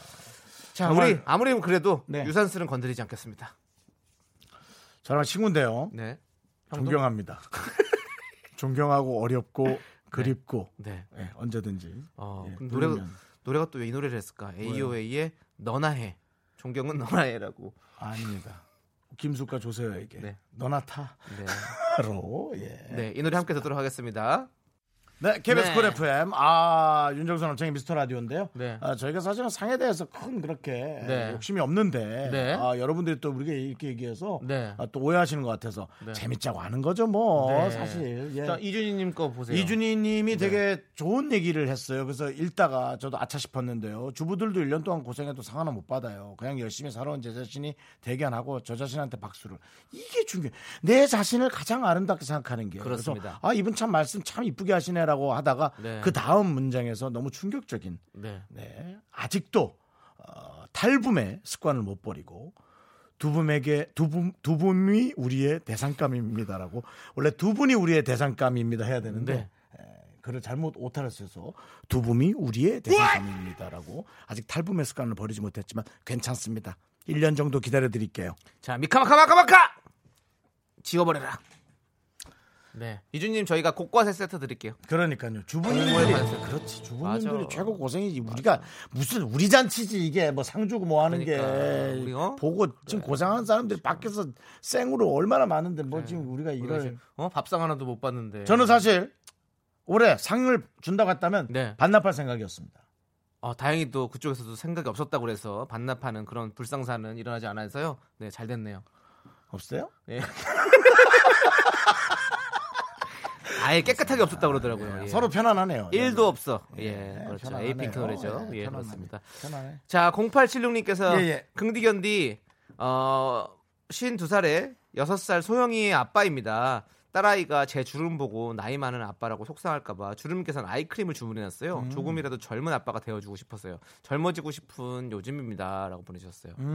[SPEAKER 2] 자 정말, 우리 아무리 그래도 네. 유산슬은 건드리지 않겠습니다.
[SPEAKER 1] 저랑 친구인데요. 네. 존경합니다. <laughs> 존경하고 어렵고 네. 그립고 네. 네. 언제든지 어, 예,
[SPEAKER 2] 노래 가 노래가 또 왜 이 노래를 했을까? AOA의 너나 해. 존경은 너나 해라고.
[SPEAKER 1] 아닙니다. 김숙과 조세호에게 네. 너나
[SPEAKER 2] 타로. 네. <laughs> 예. 네, 이 노래 함께 듣도록 하겠습니다.
[SPEAKER 1] 네, KBS 네. 콜 FM. 아, 윤정선 남창의 미스터 라디오인데요. 네. 아, 저희가 사실은 상에 대해서 큰 그렇게 네. 욕심이 없는데 네. 아, 여러분들이 또 우리가 이렇게 얘기해서 네. 아, 또 오해하시는 것 같아서 네. 재밌자고 하는 거죠, 뭐 네. 사실.
[SPEAKER 2] 예. 자, 이준희님 거 보세요.
[SPEAKER 1] 이준희님이 되게 좋은 얘기를 했어요. 그래서 읽다가 저도 아차 싶었는데요. 주부들도 1년 동안 고생해도 상 하나 못 받아요. 그냥 열심히 살아온 제 자신이 대견하고 저 자신한테 박수를. 이게 중요해. 내 자신을 가장 아름답게 생각하는 게. 그렇습니다. 그래서, 아, 이분 참 말씀 참 이쁘게 하시네. 하네라고 하다가 네. 그 다음 문장에서 너무 충격적인 네. 네. 아직도 어, 탈붐의 습관을 못 버리고 두 분에게 두분두 분이 우리의 대상감입니다라고 원래 두 분이 우리의 대상감입니다 해야 되는데 네. 예, 그를 잘못 오타를 써서 두 분이 우리의 대상감입니다라고 아직 탈붐의 습관을 버리지 못했지만 괜찮습니다. 1년 정도 기다려 드릴게요.
[SPEAKER 2] 자, 미카마카마카마카 지워버려라. 네. 이준님 저희가 곡과세 세트 드릴게요.
[SPEAKER 1] 그러니까요. 주부님들이 그렇지. 주부님들이 맞아. 최고 고생이지. 우리가 맞아. 무슨 우리 잔치지 이게 뭐 상주고 뭐 하는 그러니까, 게 우리요? 어? 보고 지금 네. 고생하는 사람들이 밖에서 생으로 얼마나 많은데 뭐 네. 지금 우리가 이걸
[SPEAKER 2] 어? 밥상 하나도 못 봤는데.
[SPEAKER 1] 저는 사실 올해 상을 준다고 했다면 네. 반납할 생각이었습니다.
[SPEAKER 2] 어, 다행히 또 그쪽에서도 생각이 없었다고 그래서 반납하는 그런 불상사는 일어나지 않아서요. 네, 잘 됐네요.
[SPEAKER 1] 없어요? 네. <laughs>
[SPEAKER 2] 아예 깨끗하게 없었다 고 그러더라고요. 예, 예.
[SPEAKER 1] 서로 편안하네요. 예.
[SPEAKER 2] 일도 없어. 예, 예 그렇죠. 에이핑크 노래죠. 예, 예 그렇습니다. 편안해. 자, 0876님께서 긍디견디 어, 52살에 6살 소영이의 아빠입니다. 딸아이가 제 주름 보고 나이 많은 아빠라고 속상할까봐 주름께서는 아이크림을 주문해놨어요. 음. 조금이라도 젊은 아빠가 되어주고 싶었어요. 젊어지고 싶은 요즘입니다라고 보내주셨어요. 음.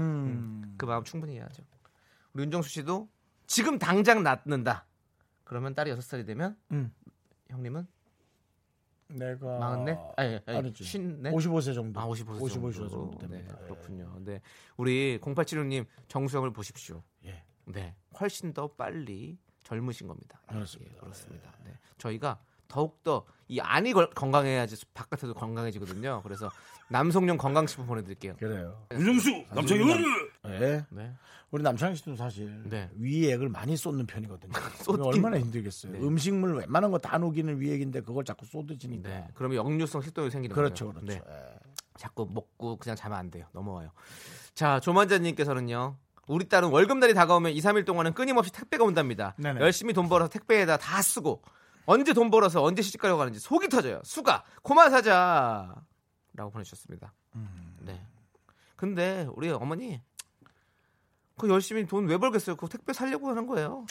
[SPEAKER 2] 음. 그 마음 충분히 이해하죠. 윤정수 씨도 지금 당장 낫는다. 그러면 딸이 여섯 살이 되면 음. 형님은
[SPEAKER 1] 내가 마흔네? 아니, 쉰네? 55세 정도. 아, 55세, 세 정도. 정도 네, 됩니다. 네, 그렇군요.
[SPEAKER 2] 근데 네. 우리 0875님 정수영을 보십시오. 예. 네, 훨씬 더 빨리 젊으신 겁니다. 예, 그렇습니다. 예, 그렇습니다. 네. 저희가 더욱 더이 안이 건강해야지 바깥에도 건강해지거든요. 그래서 남성용 건강식품 보내드릴게요.
[SPEAKER 1] 그래요. 윤정수 남창희 네. 네. 우리 남창희 씨도 사실 네. 위액을 많이 쏟는 편이거든요. <laughs> 얼마나 힘들겠어요. 네. 음식물 웬만한 거 다 녹이는 위액인데 그걸 자꾸 쏟으시니까. 네.
[SPEAKER 2] 그러면 역류성 식도염이 생기는 거 그렇죠, 거네요. 그렇죠. 네. 네. 자꾸 먹고 그냥 자면 안 돼요. 넘어와요. 자, 조만자님께서는요. 우리 딸은 월급날이 다가오면 2, 3일 동안은 끊임없이 택배가 온답니다. 네네. 열심히 돈 벌어서 택배에다 다 쓰고 언제 돈 벌어서 언제 시집 가려고 하는지 속이 터져요. 수가 코마 사자라고 보내주셨습니다. 음. 네. 근데 우리 어머니 그 열심히 돈 왜 벌겠어요? 그 택배 살려고 하는 거예요.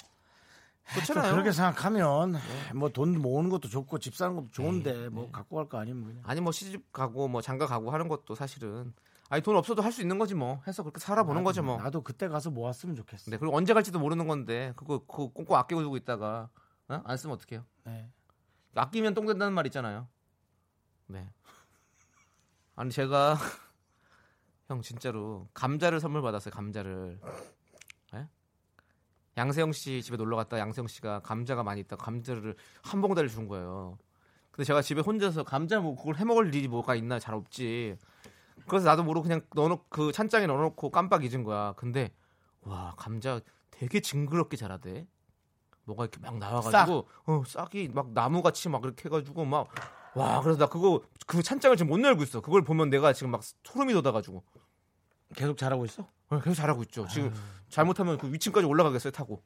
[SPEAKER 1] 그렇잖아요. 그렇게 생각하면 네. 뭐돈 모으는 것도 좋고 집 사는 것도 좋은데 네. 뭐 네. 갖고 갈 거 아니면 그냥.
[SPEAKER 2] 아니 뭐 시집 가고 뭐 장가 가고 하는 것도 사실은 아니 돈 없어도 할 수 있는 거지 뭐 해서 그렇게 살아보는 나도, 거죠 뭐.
[SPEAKER 1] 나도 그때 가서 모았으면 좋겠어.
[SPEAKER 2] 네 그리고 언제 갈지도 모르는 건데 그거 그 꼼꼼 아끼고 두고 있다가 어? 안 쓰면 어떡해요? 네. 아끼면 똥 된다는 말 있잖아요. 네. 아니 제가 형 진짜로 감자를 선물 받았어요. 감자를. 네? 양세형 씨 집에 놀러 갔다 양세형 씨가 감자가 많이 있다 감자를 한봉다리준 거예요. 근데 제가 집에 혼자서 감자 뭐 그걸 해 먹을 일이 뭐가 있나 잘 없지. 그래서 나도 모르고 그냥 넣어놓그 찬장에 넣어놓고 깜빡 잊은 거야. 근데 와 감자 되게 징그럽게 자라대. 뭐가 이렇게 막 나와가지고 싹. 어 싹이 막 나무같이 막 이렇게 해가지고 막 와 그래서 나 그거 그 찬장을 지금 못 열고 있어. 그걸 보면 내가 지금 막 소름이 돋아가지고
[SPEAKER 1] 계속 잘하고 있어?
[SPEAKER 2] 네, 계속 잘하고 있죠. 지금 잘못하면 그 위층까지 올라가겠어요 타고.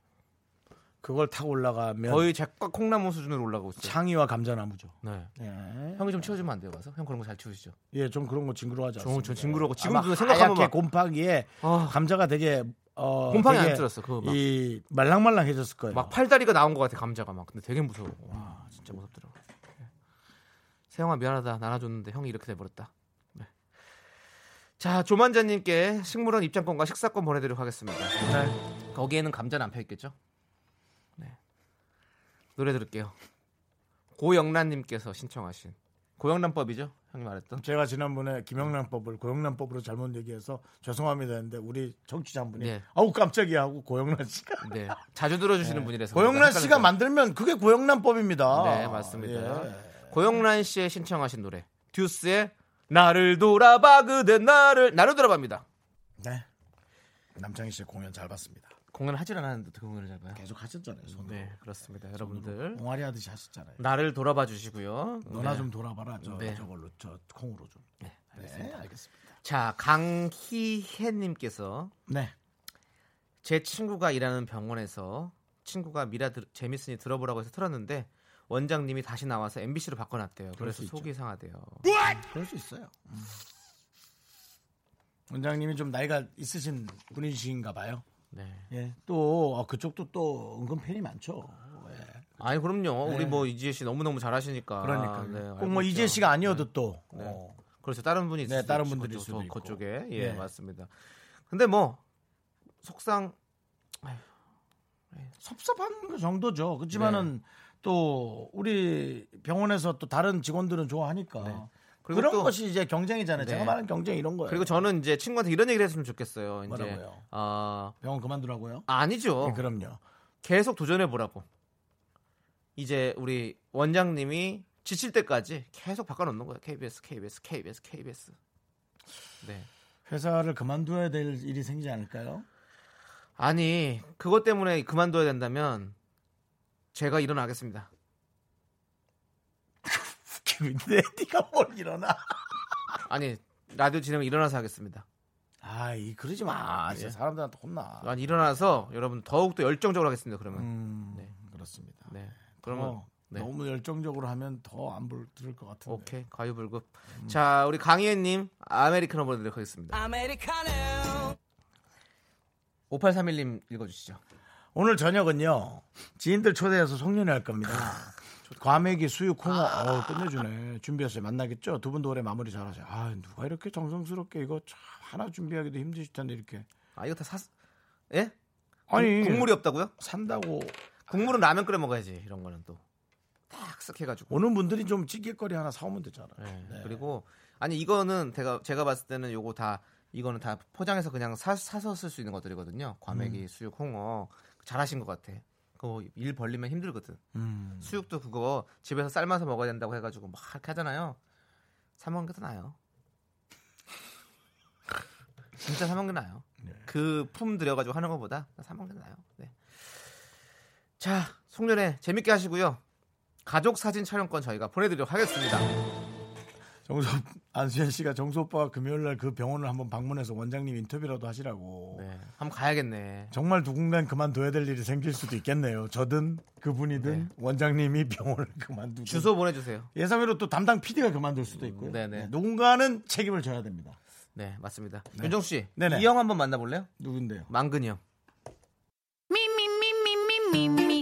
[SPEAKER 1] 그걸 타고 올라가면
[SPEAKER 2] 거의 잭과 콩나무 수준으로 올라가고 있어요.
[SPEAKER 1] 창이와 감자나무죠. 네.
[SPEAKER 2] 예. 형이 좀 치워주면 안 돼요, 가서형 그런 거 잘 치우시죠?
[SPEAKER 1] 예,
[SPEAKER 2] 좀
[SPEAKER 1] 그런 거 징그러워하지 저, 않습니저
[SPEAKER 2] 징그러워.
[SPEAKER 1] 지금도 생각하면 막... 곰팡이에
[SPEAKER 2] 어.
[SPEAKER 1] 감자가 되게
[SPEAKER 2] 어, 곰팡이 안 들었어. 그이
[SPEAKER 1] 말랑말랑해졌을 거예요.
[SPEAKER 2] 막 팔다리가 나온 것 같아 감자가 막. 근데 되게 무서워. 와, 아, 진짜 무섭더라고. 세영아 미안하다. 나눠줬는데 형이 이렇게 돼버렸다. 자 조만자님께 식물원 입장권과 식사권 보내드리도록 하겠습니다. 네. 거기에는 감자는 안 펴있겠죠? 네. 노래 들을게요. 고영란님께서 신청하신 고영란법이죠? 형님 말했던.
[SPEAKER 1] 제가 지난번에 김영란법을 고영란법으로 잘못 얘기해서 죄송합니다 했는데 우리 정치자 분이 네. 아우 깜짝이야 하고 고영란 씨가 네.
[SPEAKER 2] 자주 들어주시는 네. 분이라서
[SPEAKER 1] 고영란 씨가 만들면 그게 고영란법입니다.
[SPEAKER 2] 네 맞습니다. 예. 고영란 씨의 신청하신 노래 듀스의 나를 돌아봐 그대 나를 나를 돌아봅니다. 네.
[SPEAKER 1] 남창희 씨 공연 잘 봤습니다.
[SPEAKER 2] 공연 하질 않았는데 어떻게 공연을
[SPEAKER 1] 잘 봐요? 계속 하셨잖아요. 손으로.
[SPEAKER 2] 네, 그렇습니다. 여러분들
[SPEAKER 1] 옹알이 하듯이 하셨잖아요.
[SPEAKER 2] 나를 돌아봐 주시고요.
[SPEAKER 1] 너나 네. 좀 돌아봐라. 저 네. 저걸로 저 콩으로 좀. 네, 알겠습니다. 네, 알겠습니다.
[SPEAKER 2] 자, 강희혜님께서 네. 제 친구가 일하는 병원에서 친구가 미라 들, 재밌으니 들어보라고 해서 틀었는데 원장님이 다시 나와서 MBC로 바꿔놨대요. 그래서 속이 상하대요. 그럴 수 있어요. 음.
[SPEAKER 1] 원장님이 좀 나이가 있으신 분이신가 봐요. 네. 예. 또 아, 그쪽도 또 은근 팬이 많죠.
[SPEAKER 2] 예. 아니 그럼요. 네. 우리 뭐 이지혜 씨 너무 너무 잘하시니까. 그러니까.
[SPEAKER 1] 네, 꼭뭐 이지혜 씨가 아니어도 네. 또. 네. 어.
[SPEAKER 2] 그래서 그렇죠. 다른 분이
[SPEAKER 1] 있어요. 네, 다른 분들이 수도
[SPEAKER 2] 있고. 그쪽에 예 네. 맞습니다. 근데 뭐 속상
[SPEAKER 1] 아휴. 섭섭한 그 정도죠. 그렇지만은 네. 또 우리 병원에서 또 다른 직원들은 좋아하니까 네. 그런 또, 것이 이제 경쟁이잖아요. 네. 제가 말하는 경쟁 이런 거예요.
[SPEAKER 2] 그리고 저는 이제 친구한테 이런 얘기를 했으면 좋겠어요. 이제 뭐라고요? 어...
[SPEAKER 1] 병원 그만두라고요?
[SPEAKER 2] 아니죠. 네, 그럼요. 계속 도전해 보라고. 이제 우리 원장님이 지칠 때까지 계속 바꿔놓는 거예요. KBS, KBS, KBS, KBS.
[SPEAKER 1] 네. 회사를 그만둬야 될 일이 생기지 않을까요?
[SPEAKER 2] 아니 그것 때문에 그만둬야 된다면 제가 일어나겠습니다.
[SPEAKER 1] 근데 <laughs> 네가 뭘 일어나?
[SPEAKER 2] <laughs> 아니 라디오 진행 일어나서 하겠습니다.
[SPEAKER 1] 아, 이 그러지 마. 예. 사람들한테 혼나.
[SPEAKER 2] 난 일어나서 여러분 더욱 더 열정적으로 하겠습니다. 그러면. 음,
[SPEAKER 1] 네. 그렇습니다. 네. 그러면 네. 너무 열정적으로 하면 더안 부를 것 같은데.
[SPEAKER 2] 오케이. 가요 불급. 음. 자, 우리 강희애 님 아메리카노 보내 드리도록 하겠습니다. 아메리카노. 5831님 읽어 주시죠.
[SPEAKER 1] 오늘 저녁은요 지인들 초대해서 송년회 할 겁니다. 과메기, 수육, 콩어, 아. 어, 끝내주네. 준비했어요. 만나겠죠? 두 분도 올해 마무리 잘하세요. 아, 누가 이렇게 정성스럽게 이거 참 하나 준비하기도 힘드실 텐데 이렇게.
[SPEAKER 2] 아, 이거 다 사, 예? 아니 국물이 없다고요?
[SPEAKER 1] 산다고.
[SPEAKER 2] 국물은 라면 끓여 먹어야지 이런 거는 또. 탁쓱 해가지고
[SPEAKER 1] 오는 분들이 좀 찌개거리 하나 사오면 되잖아 네.
[SPEAKER 2] 네. 그리고 아니 이거는 제가 제가 봤을 때는 요거 다 이거는 다 포장해서 그냥 사, 사서 쓸 수 있는 것들이거든요. 과메기, 음. 수육, 콩어 잘하신 것 같아. 그거 뭐 일 벌리면 힘들거든. 음. 수육도 그거 집에서 삶아서 먹어야 된다고 해가지고 막 이렇게 하잖아요. 사 먹는 게 더 나아요. <laughs> 진짜 사 먹는 게 나아요. 네. 그품 들여가지고 하는 것보다 사 먹는 게 나아요. 네. 자, 송년회 재밌게 하시고요. 가족 사진 촬영권 저희가 보내드리도록 하겠습니다.
[SPEAKER 1] 정수 <laughs> 안수현 씨가 정수 오빠가 금요일 날그 병원을 한번 방문해서 원장님 인터뷰라도 하시라고.
[SPEAKER 2] 네. 한번 가야겠네.
[SPEAKER 1] 정말 누군간 그만둬야 될 일이 생길 수도 있겠네요. 저든 그분이든 네. 원장님이 <laughs> 병원을 그만두고
[SPEAKER 2] 주소 보내주세요.
[SPEAKER 1] 예상외로 또 담당 PD가 그만둘 수도 있고요. 음, 네, 네네. 누군가는 책임을 져야 됩니다.
[SPEAKER 2] 네 맞습니다. 네. 윤정 씨, 네, 네. 이형 한번 만나볼래요?
[SPEAKER 1] 누군데요?
[SPEAKER 2] 망근 이 형. 미미미미미미미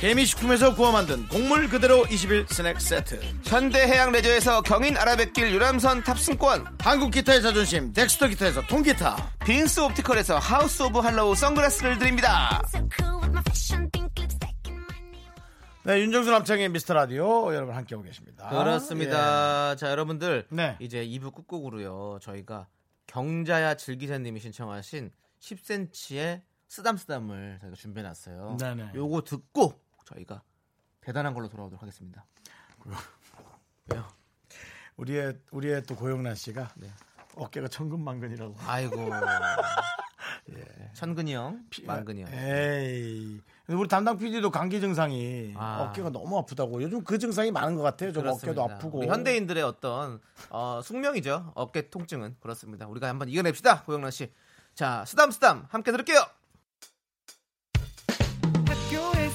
[SPEAKER 1] 개미식품에서 구워 만든 곡물 그대로 21 스낵 세트
[SPEAKER 2] 현대해양레저에서 경인아라뱃길 유람선 탑승권
[SPEAKER 1] 한국기타의 자존심 덱스터 기타에서 통기타
[SPEAKER 2] 빈스 옵티컬에서 하우스 오브 할로우 선글라스를 드립니다
[SPEAKER 1] 네, 윤정수 남창의 미스터 라디오 여러분 함께하고 계십니다.
[SPEAKER 2] 그렇습니다. 예. 자, 여러분들 네. 이제 2부 끝곡으로요. 저희가 경자야 즐기자님이 신청하신 10cm의 쓰담쓰담을 저희가 준비해놨어요. 네네. 요거 듣고 저희가 대단한 걸로 돌아오도록 하겠습니다.
[SPEAKER 1] 왜요? 우리의 우리의 또 고영란 씨가 네. 어깨가 천근만근이라고.
[SPEAKER 2] 아이고. <laughs> 예. 천근이 형, 피, 만근이 형. 에이.
[SPEAKER 1] 우리 담당 PD도 감기 증상이 아. 어깨가 너무 아프다고. 요즘 그 증상이 많은 것 같아요. 저 어깨도 아프고.
[SPEAKER 2] 현대인들의 어떤 어, 숙명이죠. 어깨 통증은 그렇습니다. 우리가 한번 이겨냅시다, 고영란 씨. 자, 수담수담 함께 들을게요.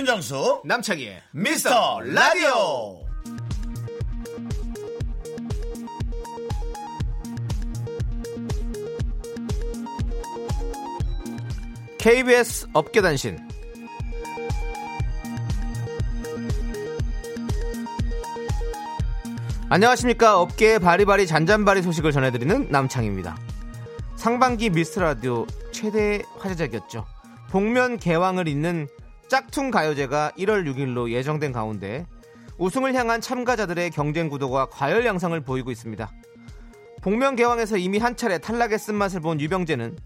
[SPEAKER 1] 윤정수 남창희의 미스터 라디오
[SPEAKER 2] KBS 업계단신 안녕하십니까 업계의 바리바리 잔잔바리 소식을 전해드리는 남창입니다 상반기 미스터 라디오 최대 화제작이었죠 복면 개왕을 잇는 짝퉁 가요제가 1월 6일로 예정된 가운데 우승을 향한 참가자들의 경쟁 구도가 과열 양상을 보이고 있습니다. 복면 개왕에서 이미 한 차례 탈락의 쓴맛을 본 유병재는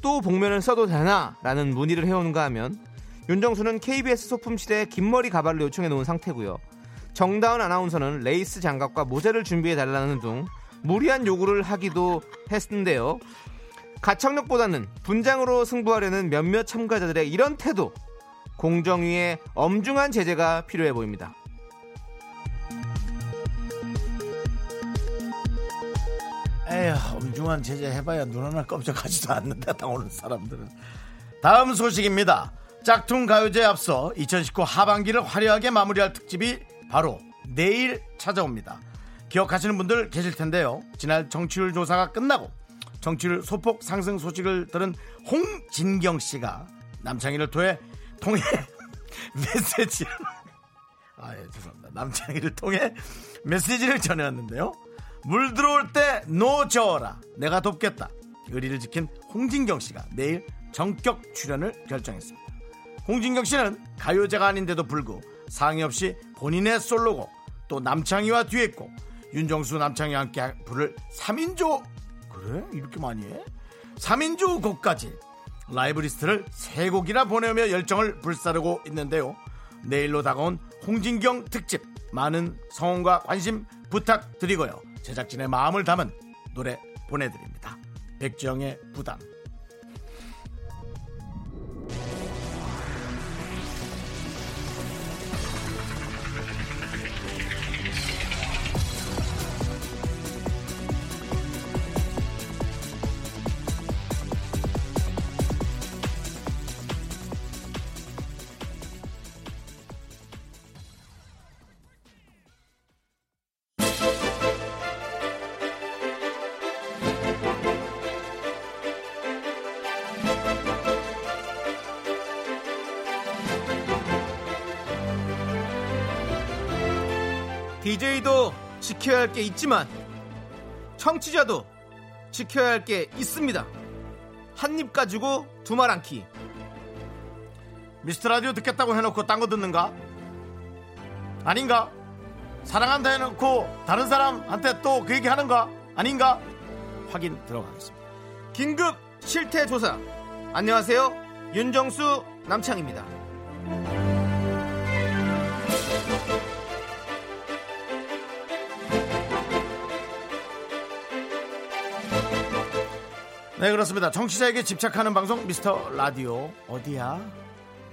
[SPEAKER 2] 또 복면을 써도 되나? 라는 문의를 해오는가 하면 윤정수는 KBS 소품실에 긴 머리 가발을 요청해 놓은 상태고요. 정다운 아나운서는 레이스 장갑과 모자를 준비해 달라는 등 무리한 요구를 하기도 했는데요. 가창력보다는 분장으로 승부하려는 몇몇 참가자들의 이런 태도 공정위의 엄중한 제재가 필요해 보입니다.
[SPEAKER 1] 에휴, 엄중한 제재 해봐야 눈 하나 깜짝하지도 않는다, 나오는 사람들은. 다음 소식입니다. 짝퉁 가요제에 앞서 2019 하반기를 화려하게 마무리할 특집이 바로 내일 찾아옵니다. 기억하시는 분들 계실 텐데요. 지난 정치율 조사가 끝나고 정치율 소폭 상승 소식을 들은 홍진경 씨가 남창희를 토해 통해 <laughs> 메시지 아 예 죄송합니다 남창희를 통해 메시지를 전해왔는데요 물 들어올 때 노저라 내가 돕겠다 의리를 지킨 홍진경 씨가 내일 전격 출연을 결정했습니다 홍진경 씨는 가요제가 아닌데도 불구 상의 없이 본인의 솔로곡 또 남창희와 듀엣곡 윤정수 남창희와 함께 부를 3인조 그래 이렇게 많이 해? 3인조 곡까지 라이브 리스트를 3곡이나 보내며 열정을 불사르고 있는데요. 내일로 다가온 홍진경 특집 많은 성원과 관심 부탁드리고요. 제작진의 마음을 담은 노래 보내드립니다. 백지영의 부담.
[SPEAKER 2] 지켜야 할 게 있지만 청취자도 지켜야 할 게 있습니다. 한 입 가지고 두말안키 미스터 라디오 듣겠다고 해놓고 딴 거 듣는가? 아닌가? 사랑한다 해놓고 다른 사람한테 또 그 얘기 하는가? 아닌가? 확인 들어가겠습니다. 긴급 실태 조사. 안녕하세요. 윤정수 남창입니다.
[SPEAKER 1] 네 그렇습니다. 정치자에게 집착하는 방송 미스터 라디오 어디야?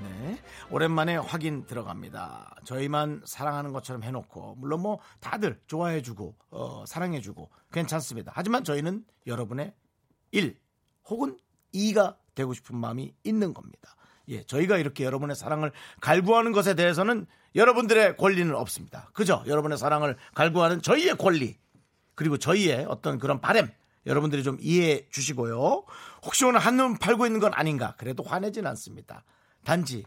[SPEAKER 1] 네 오랜만에 확인 들어갑니다. 저희만 사랑하는 것처럼 해놓고 물론 뭐 다들 좋아해주고 어, 사랑해주고 괜찮습니다. 하지만 저희는 여러분의 1 혹은 2가 되고 싶은 마음이 있는 겁니다. 예, 저희가 이렇게 여러분의 사랑을 갈구하는 것에 대해서는 여러분들의 권리는 없습니다. 그죠? 여러분의 사랑을 갈구하는 저희의 권리 그리고 저희의 어떤 그런 바램 여러분들이 좀 이해해 주시고요. 혹시 오늘 한눈 팔고 있는 건 아닌가? 그래도 화내진 않습니다. 단지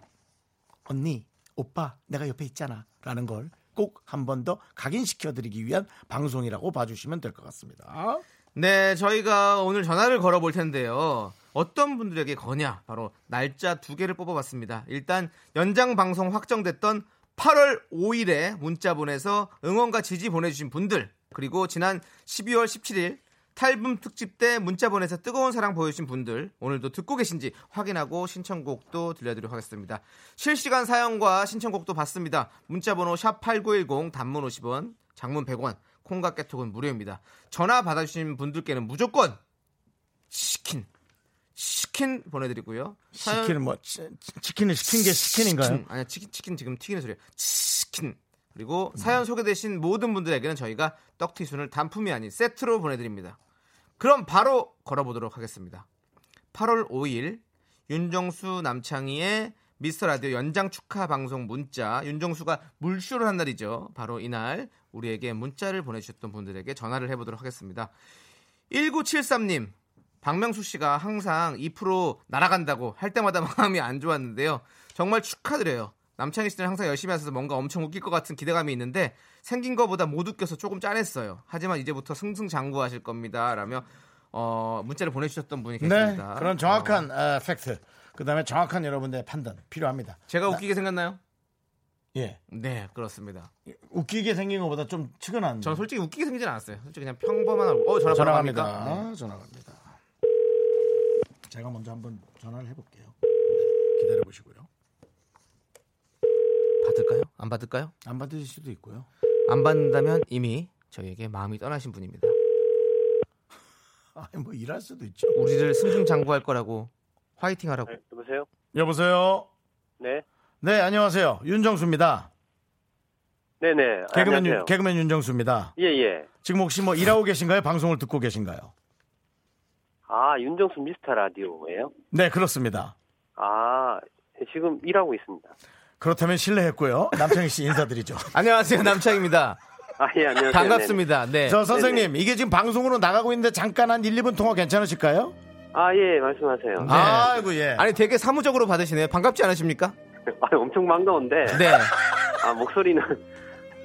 [SPEAKER 1] 언니, 오빠, 내가 옆에 있잖아. 라는 걸 꼭 한 번 더 각인시켜드리기 위한 방송이라고 봐주시면 될 것 같습니다.
[SPEAKER 2] 네, 저희가 오늘 전화를 걸어볼 텐데요. 어떤 분들에게 거냐? 바로 날짜 두 개를 뽑아봤습니다. 일단 연장 방송 확정됐던 8월 5일에 문자 보내서 응원과 지지 보내주신 분들 그리고 지난 12월 17일 탈붐 특집 때 문자 보내서 뜨거운 사랑 보여주신 분들 오늘도 듣고 계신지 확인하고 신청곡도 들려드리도록 하겠습니다. 실시간 사연과 신청곡도 받습니다. 문자번호 샵 8910 단문 50원 장문 100원 콩과 깨톡은 무료입니다. 전화 받아주신 분들께는 무조건 치킨 치킨 보내드리고요.
[SPEAKER 1] 사연... 치킨 뭐 치, 킨을 시킨 게 치킨인가요? 치킨,
[SPEAKER 2] 아니야 치킨 치킨 지금 튀기는 소리야. 치킨 그리고 사연 소개되신 모든 분들에게는 저희가 떡튀순을 단품이 아닌 세트로 보내드립니다. 그럼 바로 걸어보도록 하겠습니다. 8월 5일 윤정수 남창희의 미스터 라디오 연장 축하 방송 문자 윤정수가 물쇼를 한 날이죠. 바로 이날 우리에게 문자를 보내주셨던 분들에게 전화를 해보도록 하겠습니다. 1973님 박명수 씨가 항상 2% 날아간다고 할 때마다 <laughs> 마음이 안 좋았는데요. 정말 축하드려요. 남창희 씨는 항상 열심히 하셔서 뭔가 엄청 웃길 것 같은 기대감이 있는데 생긴 것보다못 웃겨서 조금 짠했어요. 하지만 이제부터 승승장구하실 겁니다. 라며 어, 문자를 보내주셨던 분이 네, 계십니다.
[SPEAKER 1] 네, 그런 정확한 어. 어 팩트, 그 다음에 정확한 여러분들의 판단 필요합니다.
[SPEAKER 2] 제가 나, 웃기게 생겼나요?
[SPEAKER 1] 예.
[SPEAKER 2] 네, 그렇습니다.
[SPEAKER 1] 웃기게 생긴 것보다 좀 측은한.
[SPEAKER 2] 저는 솔직히 웃기게 생기진 않았어요. 솔직히 그냥 평범한 얼굴. 어,
[SPEAKER 1] 전화
[SPEAKER 2] 전화
[SPEAKER 1] 갑니다. 네. 아, 전화 갑니다. 네. 제가 먼저 한번 전화를 해볼게요. 네, 기다려 보시고요.
[SPEAKER 2] 받을까요? 안 받을까요?
[SPEAKER 1] 안 받으실 수도 있고요.
[SPEAKER 2] 안 받는다면 이미 저희에게 마음이 떠나신 분입니다. <laughs>
[SPEAKER 1] 아니 뭐 일할 수도 있죠.
[SPEAKER 2] 우리를 승승장구할 거라고 화이팅하라고. 네,
[SPEAKER 1] 여보세요. 여보세요.
[SPEAKER 4] 네.
[SPEAKER 1] 네 안녕하세요 윤정수입니다.
[SPEAKER 4] 네네. 네,
[SPEAKER 1] 개그맨 안 윤, 개그맨 윤정수입니다.
[SPEAKER 4] 예예. 예.
[SPEAKER 1] 지금 혹시 뭐 일하고 계신가요? 방송을 듣고 계신가요?
[SPEAKER 4] 아 윤정수 미스터 라디오예요?
[SPEAKER 1] 네 그렇습니다.
[SPEAKER 4] 아 지금 일하고 있습니다.
[SPEAKER 1] 그렇다면 실례했고요. 남창희 씨 인사드리죠. <laughs>
[SPEAKER 2] 안녕하세요. 남창입니다.
[SPEAKER 4] 희 아, 예, 안녕하세요.
[SPEAKER 2] 반갑습니다. 네. 네.
[SPEAKER 1] 네. 저 선생님, 네네. 네. 이게 지금 방송으로 나가고 있는데 잠깐 한 1, 2분 통화 괜찮으실까요?
[SPEAKER 4] 아, 예, 말씀하세요. 네.
[SPEAKER 2] 아, 아이고, 예. 아니, 되게 사무적으로 받으시네요. 반갑지 않으십니까?
[SPEAKER 4] <laughs> 아, 엄청 반가운데. 네. <laughs> 아, 목소리는.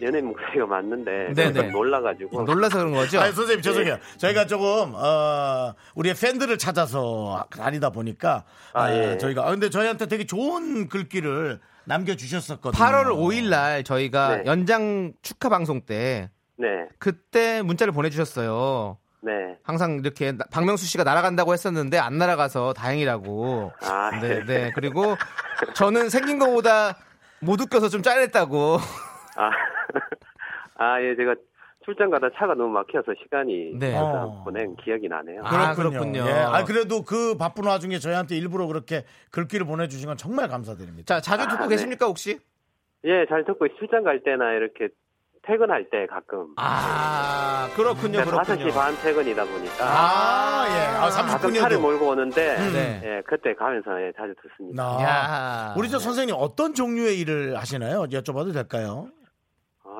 [SPEAKER 4] 연예인 목소리가 맞는데 네네. 놀라가지고
[SPEAKER 2] 놀라서 그런 거죠.
[SPEAKER 1] 아니, 선생님 죄송해요. 네. 저희가 조금 어, 우리의 팬들을 찾아서 다니다 보니까 아, 어, 예. 저희가 아, 근데 저희한테 되게 좋은 글귀를 남겨주셨었거든요. 8월
[SPEAKER 2] 5일 날 저희가 네. 연장 축하 방송 때 네. 그때 문자를 보내주셨어요. 네. 항상 이렇게 박명수 씨가 날아간다고 했었는데 안 날아가서 다행이라고. 아, 네, 네. 네. 그리고 저는 생긴 것보다못 웃겨서 좀 짜냈다고. 아, <laughs> 아 예,
[SPEAKER 4] 제가 출장 가다 차가 너무 막혀서 시간이 네. 어. 보낸 기억이 나네요.
[SPEAKER 1] 아, 그렇군요. 예. 아, 그래도 그 바쁜 와중에 저희한테 일부러 그렇게 글귀를 보내주신 건 정말 감사드립니다.
[SPEAKER 2] 자, 자주 듣고 아, 네. 계십니까, 네. 혹시?
[SPEAKER 4] 예, 잘 듣고 출장 갈 때나 이렇게 퇴근할 때 가끔. 아,
[SPEAKER 2] 그렇군요. 그렇
[SPEAKER 4] 5시 반 퇴근이다 보니까. 아, 예. 아, 3 0분이 차를 네. 몰고 오는데, 음. 네. 예, 그때 가면서 예, 자주 듣습니다. 아,
[SPEAKER 1] 우리 저 선생님 어떤 종류의 일을 하시나요? 여쭤봐도 될까요?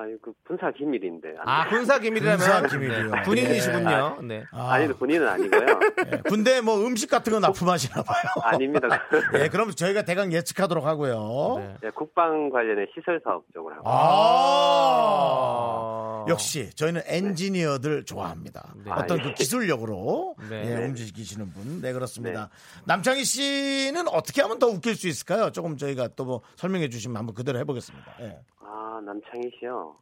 [SPEAKER 1] 아니 그
[SPEAKER 4] 군사 기밀인데. 아, 군사 기밀이라면
[SPEAKER 2] 군사 기밀이요. 네. 군인이시군요. 네. 네.
[SPEAKER 4] 아. 니 군인은 아니고요.
[SPEAKER 1] 네. 군대 뭐 음식 같은 거 납품하시나 봐요.
[SPEAKER 4] <laughs> 아닙니다.
[SPEAKER 1] 네, 그럼 저희가 대강 예측하도록 하고요.
[SPEAKER 4] 네. 네 국방 관련의 시설 사업 쪽으로 하고. 아.
[SPEAKER 1] 아~ 역시 저희는 네. 엔지니어들 좋아합니다. 네. 어떤 그 아, 예. 기술력으로 예, 움직이시는 분. 네, 그렇습니다. 남창희 씨는 어떻게 하면 더 웃길 수 있을까요? 조금 저희가 또 뭐 설명해 주시면 한번 그대로 해보겠습니다. 예.
[SPEAKER 4] 아, 남창희 씨요.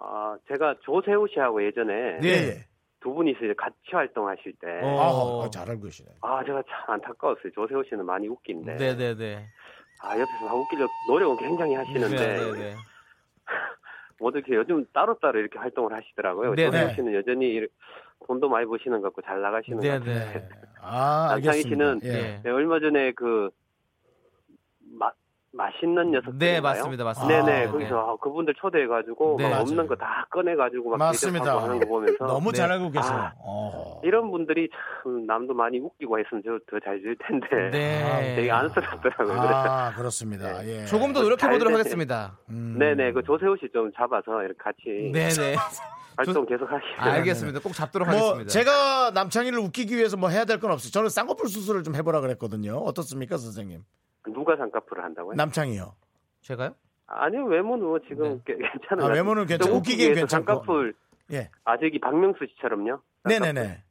[SPEAKER 4] 아, 제가 조세호 씨하고 예전에 네. 두 분이서 같이 활동하실
[SPEAKER 1] 때. 어. 아, 아, 잘 알고 계시네. 아,
[SPEAKER 4] 제가 참 안타까웠어요. 조세호 씨는 많이 웃긴데. 네네네. 네, 네. 아, 옆에서 막 웃기려고 노력은 굉장히 하시는데. 네네네. 모두 이렇게 요즘 따로따로 이렇게 활동을 하시더라고요. 네 조세호 네. 씨는 여전히 돈도 많이 버시는 것 같고 잘 나가시는 네것 같아요. 아, <laughs> 남창희 씨는 예. 네, 얼마 전에 그 맛있는 녀석들.
[SPEAKER 2] 네, 맞습니다, 맞습니다. 네네,
[SPEAKER 4] 아, 거기서 네. 그분들 초대해가지고, 네, 없는 거 다 꺼내가지고, 막
[SPEAKER 1] 맞습니다. 하는 거 보면서. <laughs> 너무 네. 잘 알고 계세요. 아,
[SPEAKER 4] 어. 이런 분들이 참, 남도 많이 웃기고 했으면 저더잘 지을 텐데. 네. 아, 되게 안쓰럽더라고요. 아,
[SPEAKER 1] 그래서. 그렇습니다. 네.
[SPEAKER 2] 예. 조금 더 노력해보도록 하겠습니다.
[SPEAKER 4] 음. 네네, 그 조세호 씨 좀 잡아서, 이렇게 같이. 네네. 네. 활동 계속 하시죠. 아,
[SPEAKER 2] 알겠습니다. 꼭 잡도록
[SPEAKER 1] 뭐
[SPEAKER 2] 하겠습니다.
[SPEAKER 1] 제가 남창희를 웃기기 위해서 뭐 해야 될 건 없어요. 저는 쌍꺼풀 수술을 좀 해보라 그랬거든요. 어떻습니까, 선생님?
[SPEAKER 4] 누가 장가풀을 한다고요?
[SPEAKER 1] 남창이요.
[SPEAKER 2] 제가요?
[SPEAKER 4] 아니요 외모는 뭐 지금 네. 괜찮아요. 아,
[SPEAKER 1] 외모는 괜찮고
[SPEAKER 4] 웃기게 괜찮고. 장가풀. 예. 아 저기 박명수 씨처럼요. 장가풀. 네네네.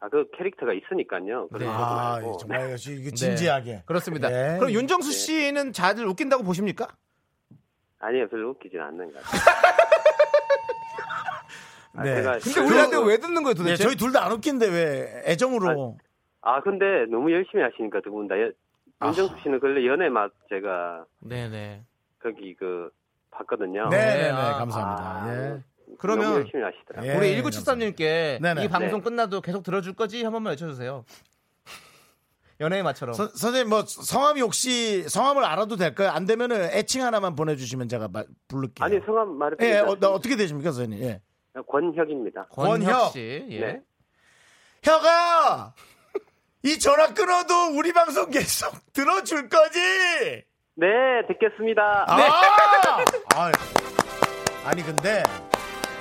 [SPEAKER 4] 아그 캐릭터가 있으니까요. 네. 아
[SPEAKER 1] 정말 역시 <laughs> 네. 진지하게.
[SPEAKER 2] 그렇습니다. 예. 그럼 윤정수 네. 씨는 자들 웃긴다고 보십니까?
[SPEAKER 4] 아니요 별로 웃기진 않는 것 같아요. <laughs> 네.
[SPEAKER 2] 아, 제 근데 우리한테 그 왜 듣는 거예요 도대체? 네,
[SPEAKER 1] 저희 둘 다 안 웃긴데 왜 애정으로?
[SPEAKER 4] 아, 아 근데 너무 열심히 하시니까 두분다 김정숙 아. 씨는 근래 연애 맛 제가
[SPEAKER 1] 네네
[SPEAKER 4] 거기 그 봤거든요.
[SPEAKER 1] 네네 네, 네, 네, 아, 감사합니다. 아, 예.
[SPEAKER 2] 그러면 열심히 하시더라고요. 예, 우리 1973님께 이 방송 네. 끝나도 계속 들어줄 거지 한 번만 외쳐주세요. 연애의 맛처럼. 서,
[SPEAKER 1] 선생님 뭐 성함이 혹시 성함을 알아도 될까요? 안 되면은 애칭 하나만 보내주시면 제가 말, 부를게요.
[SPEAKER 4] 아니 성함 말해. 예, 예
[SPEAKER 1] 어, 어떻게 되십니까 선생님? 예.
[SPEAKER 4] 권혁입니다.
[SPEAKER 1] 권혁, 권혁 씨. 예. 네. 혁아. 이 전화 끊어도 우리 방송 계속 들어줄 거지?
[SPEAKER 4] 네, 듣겠습니다.
[SPEAKER 1] 아! 네. <laughs> 아, 니 근데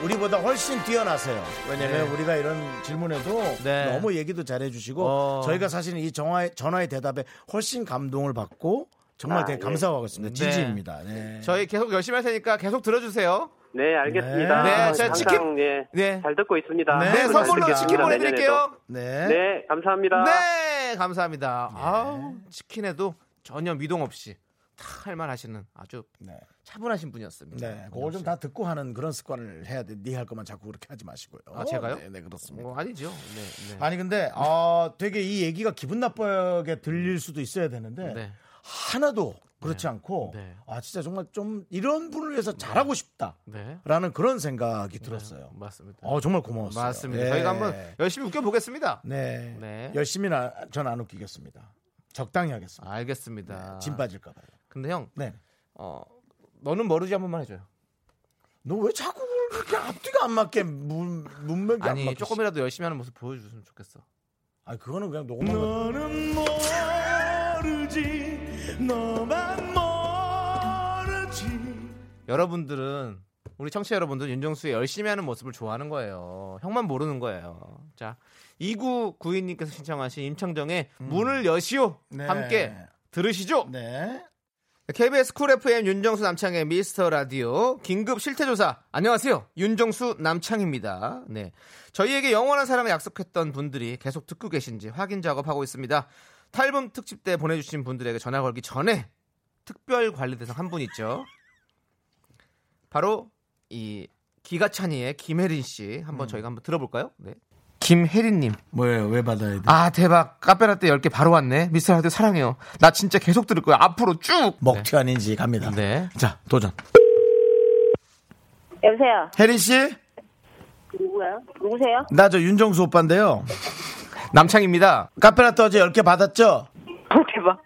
[SPEAKER 1] 우리보다 훨씬 뛰어나세요. 왜냐면 네. 우리가 이런 질문에도 네. 너무 얘기도 잘해주시고 어. 저희가 사실은 이 전화의, 전화의 대답에 훨씬 감동을 받고 정말 아, 되게 예. 감사하고 있습니다. 네. 진지입니다. 네.
[SPEAKER 2] 저희 계속 열심히 할 테니까 계속 들어주세요. 네,
[SPEAKER 4] 알겠습니다. 네, 네 자, 항상, 치킨. 예, 네. 잘 듣고 있습니다.
[SPEAKER 2] 네, 네 선물로 치킨 네, 보내드릴게요.
[SPEAKER 4] 네, 네. 네, 감사합니다.
[SPEAKER 2] 네, 감사합니다. 네. 아우, 치킨에도 전혀 미동 없이 다할말 하시는 아주 네. 차분하신 분이었습니다. 네,
[SPEAKER 1] 그걸 좀 다 듣고 하는 그런 습관을 해야 돼. 네할 것만 자꾸 그렇게 하지 마시고요.
[SPEAKER 2] 아, 제가요?
[SPEAKER 1] 네, 네 그렇습니다.
[SPEAKER 2] 어, 아니죠. 네,
[SPEAKER 1] 아니 근데 어, 되게 이 얘기가 기분 나쁘게 들릴 수도 있어야 되는데 하나도 그렇지 네. 않고 네. 아 진짜 정말 좀 이런 분을 위해서 네. 잘하고 싶다라는 네. 그런 생각이 들었어요.
[SPEAKER 2] 맞습니다.
[SPEAKER 1] 어 정말 고마웠어요.
[SPEAKER 2] 맞습니다. 예. 저희가 한번 열심히 웃겨보겠습니다.
[SPEAKER 1] 네, 열심히 전 안 웃기겠습니다. 적당히 하겠습니다.
[SPEAKER 2] 알겠습니다.
[SPEAKER 1] 짐 빠질까 봐요.
[SPEAKER 2] 근데 형, 네. 어 너는 머르지 한 번만 해줘요.
[SPEAKER 1] 너 왜 자꾸 그렇게 앞뒤가 안 맞게 문 문맥이 아니, 안 맞게
[SPEAKER 2] 조금이라도 열심히 하는 모습 보여주셨으면 좋겠어.
[SPEAKER 1] 아 그거는 그냥 녹음한 거. 뭐
[SPEAKER 2] 모르지 너만 모르지 여러분들은 우리 청취자 여러분들 윤정수의 열심히 하는 모습을 좋아하는 거예요. 형만 모르는 거예요. 자, 2992님께서 신청하신 임창정의 음. 문을 여시오 네. 함께 들으시죠. 네. KBS 쿨 FM 윤정수 남창의 미스터 라디오 긴급 실태조사 안녕하세요 윤정수 남창입니다. 네 저희에게 영원한 사랑을 약속했던 분들이 계속 듣고 계신지 확인 작업하고 있습니다. 탈범 특집 때 보내주신 분들에게 전화 걸기 전에 특별 관리 대상 한 분 있죠. 바로 이 기가찬이의 김혜린 씨 한번 음. 저희가 한번 들어볼까요? 네. 김혜린님.
[SPEAKER 1] 뭐예요? 왜 받아야 돼?
[SPEAKER 2] 아 대박. 카페라떼 10개 바로 왔네. 미스터 라떼 사랑해요. 나 진짜 계속 들을 거야. 앞으로 쭉. 네.
[SPEAKER 1] 먹튀 아닌지 갑니다.
[SPEAKER 2] 네. 자 도전.
[SPEAKER 5] 여보세요.
[SPEAKER 1] 혜린 씨.
[SPEAKER 5] 누구야? 누구세요?
[SPEAKER 1] 나 저 윤정수 오빠인데요. 남창입니다. 카페라떼 어제 10개 받았죠?
[SPEAKER 5] 어, 대박.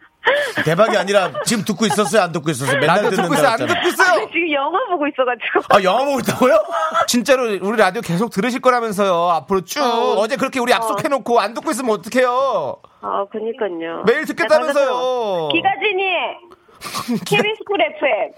[SPEAKER 1] 대박이 아니라 지금 듣고 있었어요? 안 듣고 있었어요? 맨날
[SPEAKER 2] 듣고 있어요? 안 듣고 있어요? 아니,
[SPEAKER 5] 지금 영화 보고 있어가지고.
[SPEAKER 1] 아, 영화 보고 있다고요? 진짜로 우리 라디오 계속 들으실 거라면서요. 앞으로 쭉. 어, 제 그렇게 우리 약속해놓고 안 듣고 있으면 어떡해요?
[SPEAKER 5] 아, 그니까요.
[SPEAKER 2] 매일 듣겠다면서요. 네,
[SPEAKER 5] 기가진이. k b 스쿨 FM.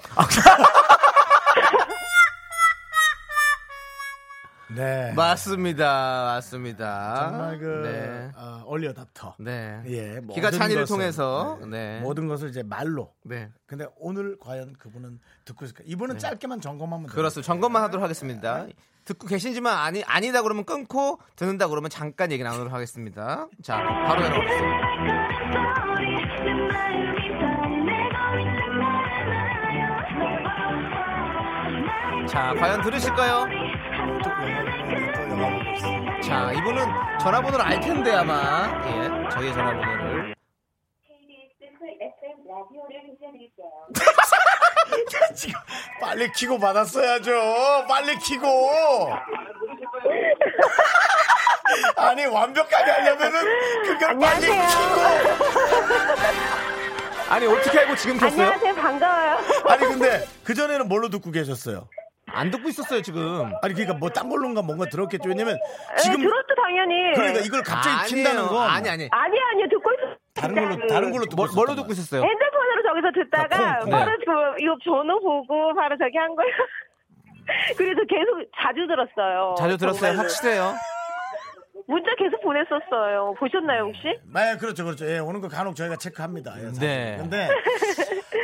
[SPEAKER 2] 네. 맞습니다. 맞습니다.
[SPEAKER 1] 정말 그 네. 어, 얼리어답터. 네.
[SPEAKER 2] 예. 기가 찬이를 통해서
[SPEAKER 1] 네. 네. 모든 것을 이제 말로. 네. 근데 오늘 과연 그분은 듣고 있을까? 이분은 네. 짧게만 점검하면
[SPEAKER 2] 그렇습니다. 점검만 하도록 하겠습니다. 네. 듣고 계신지만 아니 아니다 그러면 끊고 듣는다 그러면 잠깐 얘기 나누도록 하겠습니다. 자, 바로 연락. 자, 과연 들으실까요? 자, 이분은 전화번호를 알 텐데 아마 예, 저희 전화번호를.
[SPEAKER 5] <laughs> 지금
[SPEAKER 1] 빨리 키고 받았어야죠. 빨리 키고. <laughs> 아니 완벽하게 하려면은 그걸 빨리 키고.
[SPEAKER 2] 아니 어떻게 알고 지금 켰어요?
[SPEAKER 5] 안녕하세요 반가워요.
[SPEAKER 1] 아니 근데 그 전에는 뭘로 듣고 계셨어요?
[SPEAKER 2] 안 듣고 있었어요 지금.
[SPEAKER 1] 아니 그러니까 뭐 딴 걸로인가 뭔가 들었겠죠. 왜냐면 지금 에,
[SPEAKER 5] 들었죠 당연히.
[SPEAKER 1] 그러니까 이걸 갑자기
[SPEAKER 5] 아니에요.
[SPEAKER 1] 킨다는 거.
[SPEAKER 2] 아니 아니.
[SPEAKER 5] 아니 아니 듣고 있었.
[SPEAKER 1] 다른 걸로
[SPEAKER 2] 다른 걸로 듣고 뭐, 로
[SPEAKER 1] 듣고
[SPEAKER 2] 있었어요?
[SPEAKER 5] 핸드폰으로 저기서 듣다가 그러니까 콩, 네. 바로 그 이거 전호 보고 바로 저기 한 거예요. <laughs> 그래서 계속 자주 들었어요.
[SPEAKER 2] 자주 들었어요. 확실해요.
[SPEAKER 5] 문자 계속 보냈었어요. 보셨나요 혹시? 예. 네,
[SPEAKER 1] 그렇죠, 그렇죠. 예, 오는 거 간혹 저희가 체크합니다. 예, 사실. 네. 근데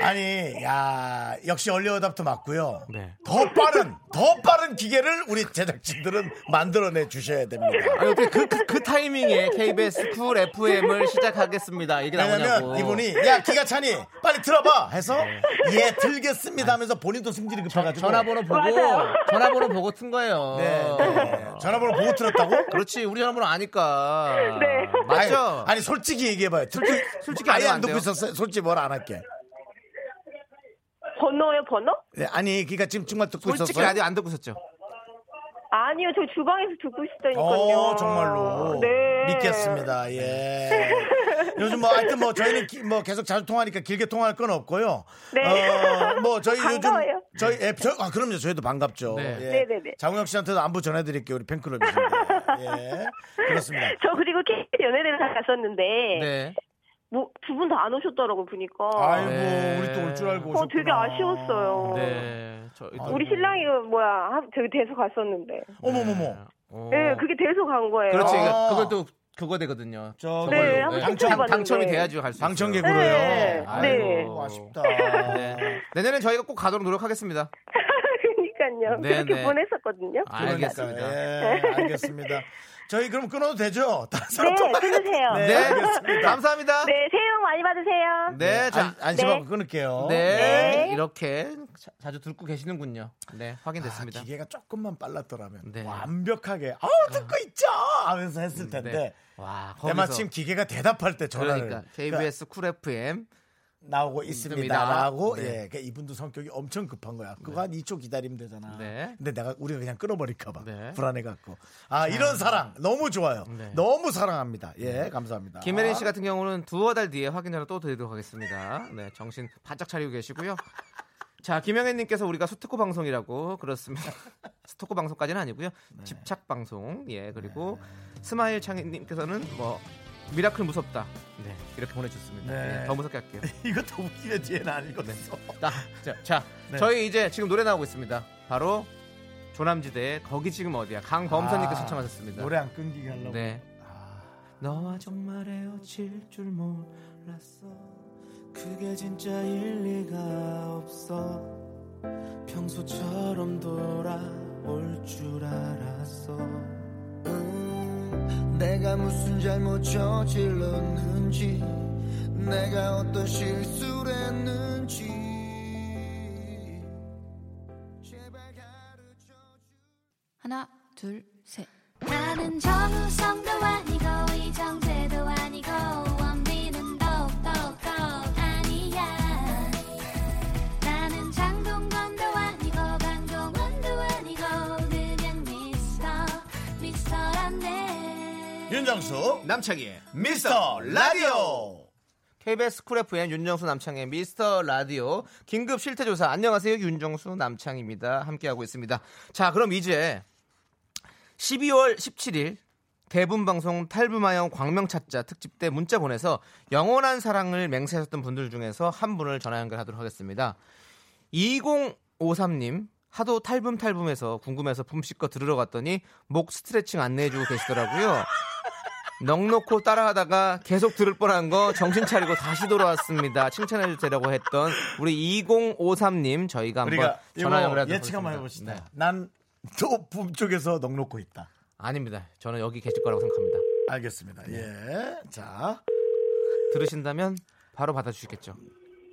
[SPEAKER 1] 아니, 야 역시 얼리어답터 맞고요. 네. 더 빠른, 더 빠른 기계를 우리 제작진들은 만들어내 주셔야 됩니다.
[SPEAKER 2] 아니, 어 그, 그, 그 타이밍에 KBS 쿨 FM을 시작하겠습니다.
[SPEAKER 1] 이게
[SPEAKER 2] 나오냐고. 왜냐면
[SPEAKER 1] 이분이 야 기가 차니 빨리 들어봐 해서 네. 예 들겠습니다 하면서 본인도 승질이 급해가지고
[SPEAKER 2] 전화번호 보고 전화번호 보고 튼 거예요. 네,
[SPEAKER 1] 네. 전화번호 보고 틀었다고?
[SPEAKER 2] 그렇지, 우리 전화 사람으로 아니까. 네. 맞죠?
[SPEAKER 1] 아니, 아니, 솔직히 얘기해봐요. 솔직히, 솔직히 아예 안, 듣고 있었어요. 솔직히 뭘 안 할게.
[SPEAKER 5] 번호요, 번호?
[SPEAKER 1] 네, 아니, 그니까 지금 정말 듣고 있었어요. 솔직히
[SPEAKER 2] 라디안 듣고 있었죠.
[SPEAKER 5] 아니요, 저 주방에서 듣고 있었다니까요. 어,
[SPEAKER 1] 정말로. 네. 믿겠습니다. 예. <laughs> 요즘 뭐 하여튼 뭐 저희는 기, 뭐 계속 자주 통화하니까 길게 통화할 건 없고요. 네. 어,
[SPEAKER 5] 뭐 저희 반요즘
[SPEAKER 1] 저희 앱, 저, 아 그럼요. 저희도 반갑죠. 네. 예. 네네네. 장우혁 씨한테도 안부 전해드릴게요. 우리 팬클럽이신 <laughs> 예,
[SPEAKER 5] 그렇습니다. <laughs> 저 그리고 KBS 연예대상 갔었는데. 네. 뭐, 두분 다 안 오셨더라고, 보니까.
[SPEAKER 1] 아이고, 네. 우리 또 올 줄 알고.
[SPEAKER 5] 오셨구
[SPEAKER 1] 어, 되게
[SPEAKER 5] 아쉬웠어요. 네. 저, 아, 우리 신랑이, 그 뭐야, 저기 대서 갔었는데. 네.
[SPEAKER 1] 어머머머. 네. 예,
[SPEAKER 5] 어. 네, 그게 대서 간 거예요.
[SPEAKER 2] 그렇지. 아. 그걸 또 그거 되거든요.
[SPEAKER 5] 저 네, 네.
[SPEAKER 2] 당첨, 당첨이 돼야죠 갈수
[SPEAKER 1] 있어요. 방청객으로요. 네. 아이고, 네. 아쉽다.
[SPEAKER 2] 네. 내년엔 저희가 꼭 가도록 노력하겠습니다. <laughs>
[SPEAKER 5] 그러니까요. 네, 그렇게 네. 보냈었거든요. 아,
[SPEAKER 2] 알겠습니다.
[SPEAKER 1] 예, 네, 알겠습니다. 저희 그럼 끊어도 되죠? 네,
[SPEAKER 5] 끊으세요. 네, 네,
[SPEAKER 1] 알겠습니다.
[SPEAKER 2] 감사합니다.
[SPEAKER 5] 네, 새해 복 많이 받으세요.
[SPEAKER 1] 네, 네 자, 안, 심하고 끊을게요.
[SPEAKER 2] 네, 이렇게 자, 주 듣고 계시는군요. 네, 확인됐습니다.
[SPEAKER 1] 아, 기계가 조금만 빨랐더라면 완벽하게 아, 아 듣고 있죠 하면서 했을 음, 텐데 와, 거기서. 때마침 기계가 대답할 때 전화를 그러니까
[SPEAKER 2] KBS 그러니까, 쿨 FM
[SPEAKER 1] 나오고 음, 있습니다라고 네. 예, 그 이분도 성격이 엄청 급한 거야. 그거 네. 한 2초 기다리면 되잖아. 네. 근데 내가 우리가 그냥 끊어버릴까 봐 네. 불안해 갖고. 아 이런 사랑 너무 좋아요. 네. 너무 사랑합니다. 예 네. 감사합니다.
[SPEAKER 2] 김혜린 씨 같은 경우는 두어 달 뒤에 확인하러 또 드리도록 하겠습니다. 네 정신 바짝 차리고 계시고요. 자, 김영애님께서 우리가 수특코 방송이라고 그렇습니다. <laughs> 수특코 방송까지는 아니고요. 네. 집착 방송. 예, 그리고 네. 스마일 창의님께서는뭐 미라클 무섭다. 네 이렇게 보내주셨습니다. 네. 네, 더 무섭게 할게요.
[SPEAKER 1] <laughs> 이것도 웃기면 뒤에는 안 읽었어. 네.
[SPEAKER 2] 자, 자, 네. 저희 이제 지금 노래 나오고 있습니다. 바로 조남지대의 거기 지금 어디야 강범선님께서 아, 신청하셨습니다.
[SPEAKER 1] 노래 안 끊기게 하려고. 네. 아, 너와 정말 헤어질 줄 몰랐어. 그게 진짜 일리가 없어. 평소처럼 돌아올 줄 알았어.
[SPEAKER 6] 음, 내가 무슨 잘못 저질렀는지 내가 어떤 실수를 했는지 제발 가르쳐 하나 둘 셋 나는 정우성도 아니고 이정재도 아니고
[SPEAKER 1] 윤정수 남창희의 미스터 라디오 KBS 쿨
[SPEAKER 2] FM 윤정수 남창의 미스터 라디오 긴급 실태조사 안녕하세요 윤정수 남창입니다 함께하고 있습니다 자 그럼 이제 12월 17일 대분 방송 탈부마형 광명찾자 특집 때 문자 보내서 영원한 사랑을 맹세하셨던 분들 중에서 한 분을 전화 연결하도록 하겠습니다 2053님 하도 탈붐탈붐해서 궁금해서 품시껏 들으러 갔더니 목 스트레칭 안내해주고 계시더라고요 넉넉고 따라하다가 계속 들을 뻔한 거 정신 차리고 다시 돌아왔습니다. 칭찬해 주세요라고 했던 우리 2053님 저희가 한번 전화 연결해
[SPEAKER 1] 예측 한번 해봅시다. 네. 난또 품쪽에서 넉넉고 있다.
[SPEAKER 2] 아닙니다. 저는 여기 계실 거라고 생각합니다.
[SPEAKER 1] 알겠습니다. 네. 예. 자.
[SPEAKER 2] 들으신다면 바로 받아주시겠죠.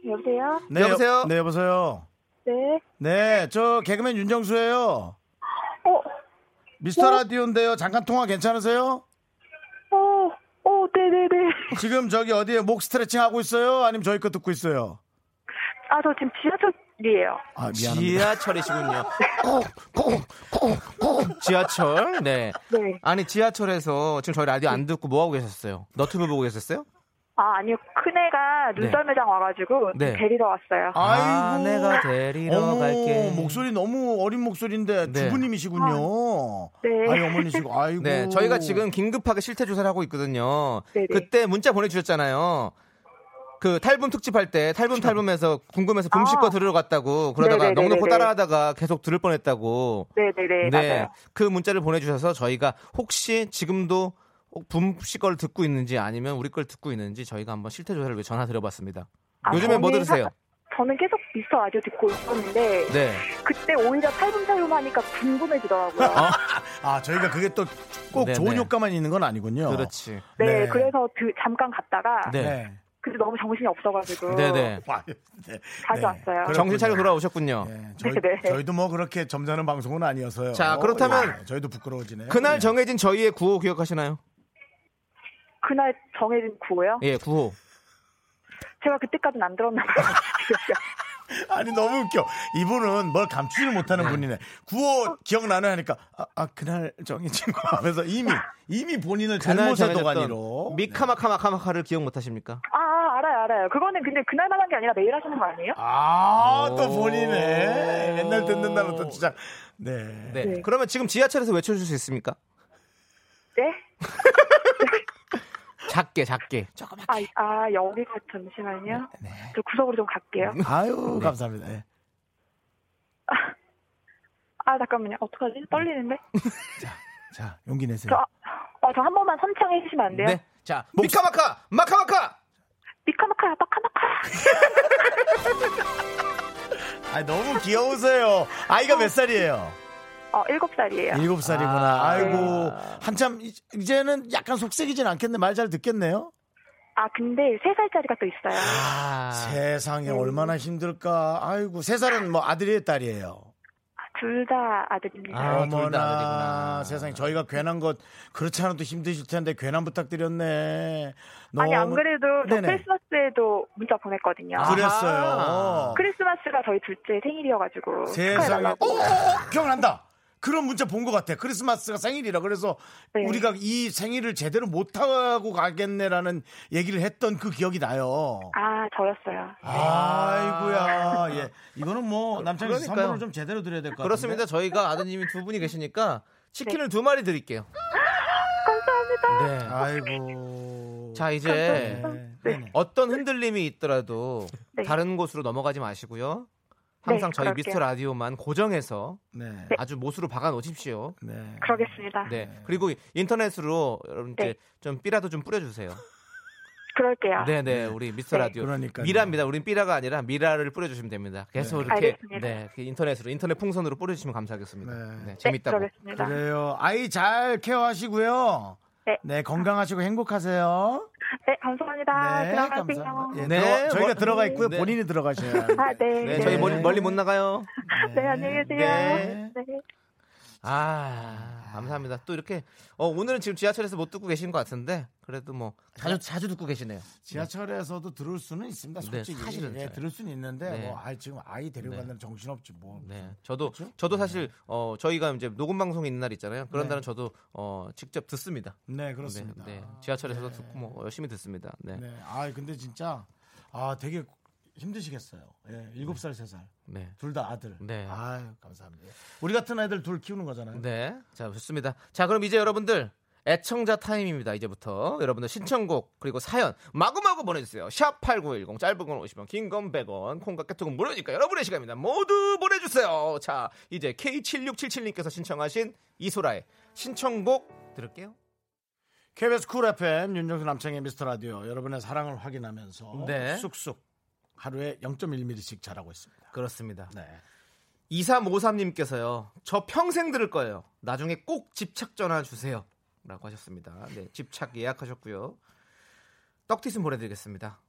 [SPEAKER 7] 여보세요?
[SPEAKER 1] 네,
[SPEAKER 2] 여보세요?
[SPEAKER 1] 네, 여보세요?
[SPEAKER 7] 네.
[SPEAKER 1] 네, 저 개그맨 윤정수예요.
[SPEAKER 7] 어?
[SPEAKER 1] 미스터 어? 라디오인데요. 잠깐 통화 괜찮으세요?
[SPEAKER 7] 네네네.
[SPEAKER 1] 지금 저기 어디에 목 스트레칭 하고 있어요? 아니면 저희 거 듣고 있어요? 아, 저
[SPEAKER 7] 지금 지하철이에요. 아, 미안합니다.
[SPEAKER 2] 지하철이시군요. <laughs> 지하철. 네. 네. 아니 지하철에서 지금 저희 라디오 안 듣고 뭐 하고 계셨어요? 너튜브 보고 계셨어요? 아, 아니요.
[SPEAKER 7] 큰애가 눈썰 매장 네. 와가지고 네. 데리러 왔어요. 아, 아이고. 내가 데리러 어
[SPEAKER 2] 갈게.
[SPEAKER 1] 목소리 너무 어린 목소리인데 네. 주부님이시군요. 아, 네. 아니, 어머니시고, <laughs> 아이고. 네,
[SPEAKER 2] 저희가 지금 긴급하게 실태 조사를 하고 있거든요. 네네. 그때 문자 보내주셨잖아요. 그 탈붐 특집할 때 탈붐 탈붐에서 궁금해서 금식과 아. 들으러 갔다고 그러다가 네네네네 넉넉히 따라하다가 계속 들을 뻔했다고.
[SPEAKER 7] 네네네. 네,
[SPEAKER 2] 맞아요. 그 문자를 보내주셔서 저희가 혹시 지금도 어, 붐씨 걸 듣고 있는지 아니면 우리 걸 듣고 있는지 저희가 한번 실태 조사를 위해 전화 드려봤습니다. 아, 요즘에 뭐 들으세요?
[SPEAKER 7] 저는 계속 미스터 라디오 듣고 있었는데 네. 그때 오히려 살사살만 하니까 궁금해지더라고요. 아, <laughs>
[SPEAKER 1] 아 저희가 그게 또꼭 네, 좋은 네. 효과만 있는 건 아니군요.
[SPEAKER 2] 그렇지.
[SPEAKER 7] 네, 네. 그래서 그, 잠깐 갔다가 네. 근데 네. 너무 정신이 없어가지고 네네 네. 다시 아, 왔어요.
[SPEAKER 2] 정신 차려 돌아오셨군요. 네,
[SPEAKER 1] 저희, 네. 저희도 뭐 그렇게 점잖은 방송은 아니어서요.
[SPEAKER 2] 자 그렇다면
[SPEAKER 1] 야, 저희도 부끄러워지네요.
[SPEAKER 2] 그날 정해진 저희의 구호 기억하시나요?
[SPEAKER 7] 그날 정해진 구호요 예,
[SPEAKER 2] 구호
[SPEAKER 7] 제가 그때까지는 안 들었나 봐요.
[SPEAKER 1] <laughs> 아니 너무 웃겨. 이분은 뭘 감추지를 못하는 분이네. 구호 어? 기억나는 하니까 아, 아, 그날 정해진 거 하면서 이미 이미 본인을 잘못의 도가니로
[SPEAKER 2] 미카마카마카마카를 기억 못하십니까?
[SPEAKER 7] 아,
[SPEAKER 1] 아,
[SPEAKER 7] 알아요 알아요. 그거는 근데 그날만 한 게 아니라 매일 하시는 거 아니에요?
[SPEAKER 1] 아 또 본인의 옛날 듣는 다는또진장 네.
[SPEAKER 2] 네. 네. 그러면 지금 지하철에서 외쳐줄 수 있습니까?
[SPEAKER 7] 네? <laughs>
[SPEAKER 2] 작게 작게
[SPEAKER 7] 조그 아, 아 여기가 잠시만요. 네, 네. 저 구석으로 좀 갈게요. 음.
[SPEAKER 1] 아유 네. 감사합니다. 네.
[SPEAKER 7] 아, 잠깐만요. 어떡하지? 떨리는데. <laughs>
[SPEAKER 1] 자, 자 용기 내세요.
[SPEAKER 7] 저, 아, 어, 저한 번만 선창해 주시면 안 돼요? 네.
[SPEAKER 2] 자 목... 미카마카 마카마카.
[SPEAKER 7] 미카마카
[SPEAKER 1] 마카마카. <laughs> 아 너무 귀여우세요. 아이가 몇 살이에요?
[SPEAKER 7] 어, 7살이에요.
[SPEAKER 1] 7살이구나. 아, 이고 네. 한참, 이제는 약간 속색이진 않겠네. 말 잘 듣겠네요?
[SPEAKER 7] 아, 근데 3살짜리가 또 있어요. 아,
[SPEAKER 1] 아, 세상에 네. 얼마나 힘들까. 아이고, 3살은 뭐아들이 딸이에요?
[SPEAKER 7] 아, 둘다 아들입니다.
[SPEAKER 1] 아, 어머나 세상에 저희가 괜한 것 그렇지 않아도 힘드실 텐데 괜한 부탁드렸네.
[SPEAKER 7] 너무... 아니 안 그래도 크리스마스에도 문자 보냈거든요.
[SPEAKER 1] 아, 그랬어요. 아.
[SPEAKER 7] 크리스마스가 저희 둘째 생일이어가지고 세상에.
[SPEAKER 1] 어, 오, 어, 오, 어, 기억난다. 그런 문자 본 것 같아. 크리스마스가 생일이라 그래서 네. 우리가 이 생일을 제대로 못 하고 가겠네라는 얘기를 했던 그 기억이 나요.
[SPEAKER 7] 아 저였어요.
[SPEAKER 1] 아, 아이고야. 예, 이거는 뭐 어, 남창희 씨 선물을 좀 제대로 드려야 될 것 같아요.
[SPEAKER 2] 그렇습니다. 저희가 아드님이 두 분이 계시니까 치킨을 네. 두 마리 드릴게요.
[SPEAKER 7] 감사합니다. 네.
[SPEAKER 1] 아이고.
[SPEAKER 2] 자 이제 감 네. 네. 어떤 흔들림이 있더라도 네. 다른 곳으로 넘어가지 마시고요. 네, 항상 네, 저희 미스터 라디오만 고정해서 네. 네. 아주 못으로 박아 놓으십시오. 네.
[SPEAKER 7] 그러겠습니다. 네.
[SPEAKER 2] 네. 그리고 인터넷으로 여러분께 네. 좀 삐라도 좀 뿌려주세요.
[SPEAKER 7] 그럴게요.
[SPEAKER 2] 네네 우리 미스터 라디오 그러니까 미라입니다. 우린 삐라가 아니라 미라를 뿌려주시면 됩니다. 계속 이렇게 네 그 인터넷으로 인터넷 풍선으로 뿌려주시면 감사하겠습니다. 네, 재밌다고.
[SPEAKER 1] 그러겠습니다. 그래요. 아이 잘 케어하시고요. 네. 네, 건강하시고 행복하세요.
[SPEAKER 7] 네, 감사합니다.
[SPEAKER 1] 네, 들어가세요. 예, 네, 들어 네, 뭐, 저희가 월, 들어가 있고요. 네. 본인이 들어가셔야
[SPEAKER 7] 아, 네. 네.
[SPEAKER 2] 저희 멀리, 멀리 못 나가요.
[SPEAKER 7] 네, 안녕히 계세요. 네. 네.
[SPEAKER 2] 아, 아, 감사합니다. 또 이렇게 어, 오늘은 지금 지하철에서 못 듣고 계신 것 같은데 그래도 뭐 자주 자주 듣고 계시네요.
[SPEAKER 1] 지하철에서도 네. 들을 수는 있습니다. 네, 솔직히
[SPEAKER 2] 네, 사실은 네,
[SPEAKER 1] 들을 수는 있는데 네. 뭐 아이 지금 아이 데려가는 네. 정신 없지 뭐. 네.
[SPEAKER 2] 저도 그렇죠? 저도 사실 어, 저희가 이제 녹음 방송 있는 날 있잖아요. 그런 날은 저도 어, 직접 듣습니다.
[SPEAKER 1] 네 그렇습니다. 네,
[SPEAKER 2] 지하철에서도 듣고 뭐 열심히 듣습니다. 네. 네.
[SPEAKER 1] 아 근데 진짜 아 되게 힘드시겠어요. 예, 7살, 네. 3살. 네. 둘다 아들. 네. 아유, 감사합니다. 우리 같은 아이들 둘 키우는 거잖아요.
[SPEAKER 2] 네. 자, 좋습니다. 자, 그럼 이제 여러분들 애청자 타임입니다. 이제부터 여러분들 신청곡 그리고 사연 마구마구 보내주세요. 샵 #8910 짧은 건 50원, 긴 건 100원, 콩과 깨톡은 무료니까 여러분의 시간입니다. 모두 보내주세요. 자 이제 K7677님께서 신청하신 이소라의 신청곡 들을게요.
[SPEAKER 1] KBS 쿨 FM 윤정수 남창의 미스터 라디오 여러분의 사랑을 확인하면서 네. 쑥쑥 하루에 0.1mm씩 자라고 있습니다.
[SPEAKER 2] 그렇습니다. 네. 2353님께서요. 저 평생 들을 거예요. 나중에 꼭 집착 전화 주세요. 라고 하셨습니다. 네, 집착 예약하셨고요. 떡티순 보내드리겠습니다.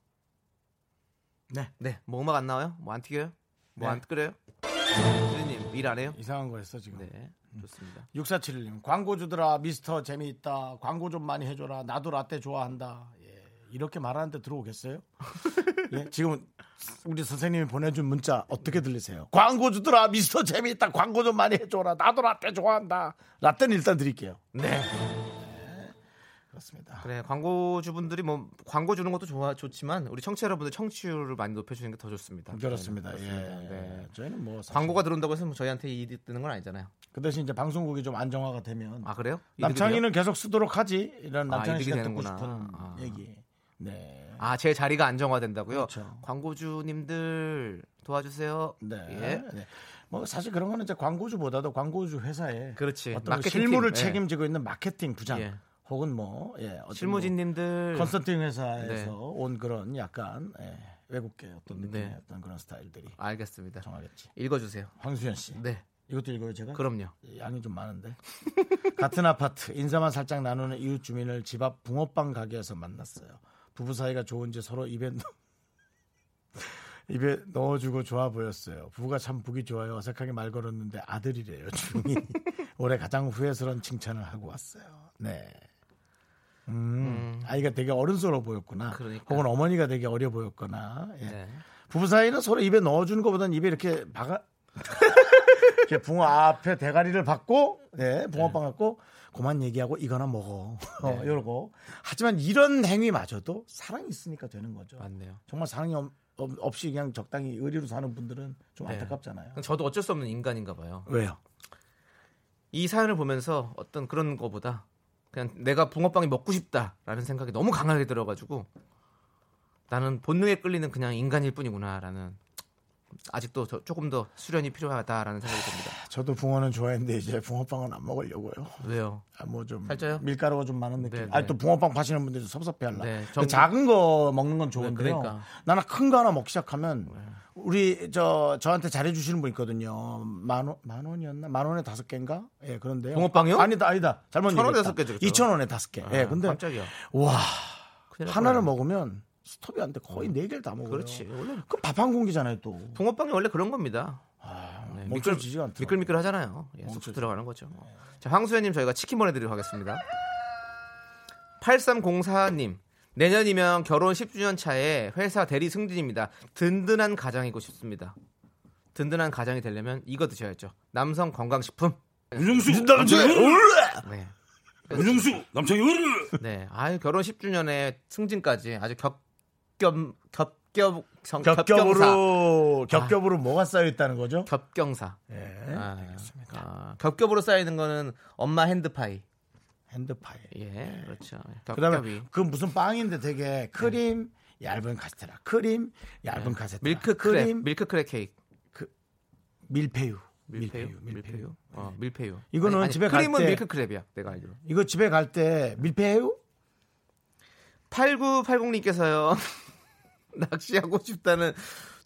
[SPEAKER 2] 네. 네. 뭐 음악 안 나와요? 뭐 안 튀겨요? 뭐안 네. 끓여요? 선생님일 안 해요?
[SPEAKER 1] 이상한 거였어 지금. 네.
[SPEAKER 2] 좋습니다. 6471님
[SPEAKER 1] 광고 주더라 미스터 재미있다 광고 좀 많이 해줘라 나도 라떼 좋아한다 이렇게 말하는데 들어오겠어요? 예? 지금 우리 선생님이 보내준 문자 어떻게 들리세요? 광고주들아 미스터 재미있다 광고 좀 많이 해줘라 나도 라떼 좋아한다 라떼는 일단 드릴게요 네. 네 그렇습니다.
[SPEAKER 2] 그래 광고주분들이 뭐 광고 주는 것도 좋아 좋지만 우리 청취 자 여러분들 청취율을 많이 높여주는 게 더 좋습니다. 음,
[SPEAKER 1] 그렇습니다. 네, 예. 그렇습니다. 예, 네. 저희는 뭐
[SPEAKER 2] 광고가 들어온다고 해서 뭐 저희한테 이득 뜨는 건 아니잖아요.
[SPEAKER 1] 그 대신 이제 방송국이 좀 안정화가 되면
[SPEAKER 2] 아 그래요?
[SPEAKER 1] 남창이는 계속 쓰도록 하지 이런 남창이 아, 씨가 듣고 싶은 아. 얘기.
[SPEAKER 2] 네. 아, 제 자리가 안정화된다고요? 그렇죠. 광고주님들 도와주세요. 네. 예. 네.
[SPEAKER 1] 뭐 사실 그런 거는 이제 광고주보다도 광고주 회사에
[SPEAKER 2] 그렇지.
[SPEAKER 1] 어떤 그 실무를 팀. 예. 책임지고 예. 있는 마케팅 부장 예. 혹은 뭐 예,
[SPEAKER 2] 실무진님들
[SPEAKER 1] 뭐 컨설팅 회사에서 네. 온 그런 약간 예, 외국계 어떤 느낌의 네. 어떤 그런 스타일들이
[SPEAKER 2] 알겠습니다. 정하겠지. 읽어주세요.
[SPEAKER 1] 황수현 씨. 네. 이것도 읽어요 제가?
[SPEAKER 2] 그럼요.
[SPEAKER 1] 예, 양이 좀 많은데. <laughs> 같은 아파트 인사만 살짝 나누는 이웃 주민을 집 앞 붕어빵 가게에서 만났어요. 부부 사이가 좋은지 서로 입에 <laughs> 입에 넣어주고 좋아 보였어요. 부부가 참 보기 좋아요. 어색하게 말 걸었는데 아들이래요. 중이 <laughs> 올해 가장 후회스러운 칭찬을 하고 왔어요. 네. 음, 음. 아이가 되게 어른스러워 보였구나. 그러니까. 혹은 어머니가 되게 어려 보였거나. 예. 네. 부부 사이는 서로 입에 넣어주는 것보다는 입에 이렇게 박아 <laughs> 이렇 붕어 앞에 대가리를 받고 네, 붕어빵 네. 갖고 그만 얘기하고 이거나 먹어. <laughs> 어, 네. 러고 하지만 이런 행위마저도 사랑이 있으니까 되는 거죠.
[SPEAKER 2] 맞네요.
[SPEAKER 1] 정말 사랑이 없, 없이 그냥 적당히 의리로 사는 분들은 좀 네. 안타깝잖아요.
[SPEAKER 2] 저도 어쩔 수 없는 인간인가 봐요.
[SPEAKER 1] 왜요?
[SPEAKER 2] 이 사연을 보면서 어떤 그런 거보다 그냥 내가 붕어빵이 먹고 싶다라는 생각이 너무 강하게 들어가지고 나는 본능에 끌리는 그냥 인간일 뿐이구나라는 아직도 조금 더 수련이 필요하다라는 생각이 듭니다. 아,
[SPEAKER 1] 저도 붕어는 좋아했는데 이제 붕어빵은 안 먹으려고요.
[SPEAKER 2] 왜요?
[SPEAKER 1] 아, 뭐좀 밀가루가 좀 많은 느낌. 네, 아또 네. 붕어빵 파시는 분들도 섭섭해할라. 네, 정... 작은 거 먹는 건 좋은데요. 네, 그러니까. 나는 큰 거 하나 먹기 시작하면 네. 우리 저 저한테 잘해주시는 분 있거든요. 만원만 원이었나? 만 원에 다섯 개인가? 예, 그런데요.
[SPEAKER 2] 붕어빵이요?
[SPEAKER 1] 아니다, 아니다. 잘못.
[SPEAKER 2] 천
[SPEAKER 1] 원에 다섯 개죠. 이천 원에 다섯 개. 예, 아, 근데 깜짝이야. 와. 하나를 먹으면 스톱이 안 돼. 거의 음. 네 개를 다 먹어요. 그렇지. 원래 그밥한 공기잖아요, 또.
[SPEAKER 2] 붕어빵이 원래 그런 겁니다. 아, 네, 멈춰지지않 미끌미끌 하잖아요. 예, 쑥 들어가는 거죠. 네. 자, 황수현님 저희가 치킨 보내드리도록 하겠습니다. 8304님. 내년이면 결혼 10주년 차에 회사 대리 승진입니다. 든든한 가장이고 싶습니다. 든든한 가장이 되려면 이거 드셔야죠. 남성 건강식품. 윤정수 남창이 올라. 네. 윤정수 남창이 올라. 네. 아유 결혼 10주년에 승진까지 아주 격 겹겹 겹겹 정, 겹겹으로 겹겹사. 겹겹으로 아. 뭐가 쌓여 있다는 거죠? 겹경사. 예. 아, 알겠습니다. 아, 겹겹으로 쌓이는 거는 엄마 핸드파이. 핸드파이. 예, 그렇죠. 겹겹이. 그다음에 그 무슨 빵인데 되게 크림 네. 얇은 카스테라, 크림 네. 얇은 네. 카스테라, 밀크 크랩, 크림 밀크 크랩 케이크, 그 밀푀유. 밀푀유, 밀푀유, 밀푀유. 어, 밀푀유. 이거는 아니, 아니, 집에 갈 때. 크림은 밀크 크랩이야, 내가 알기로. 이거 집에 갈 때 밀푀유? 8980님께서요. <laughs> 낚시하고 싶다는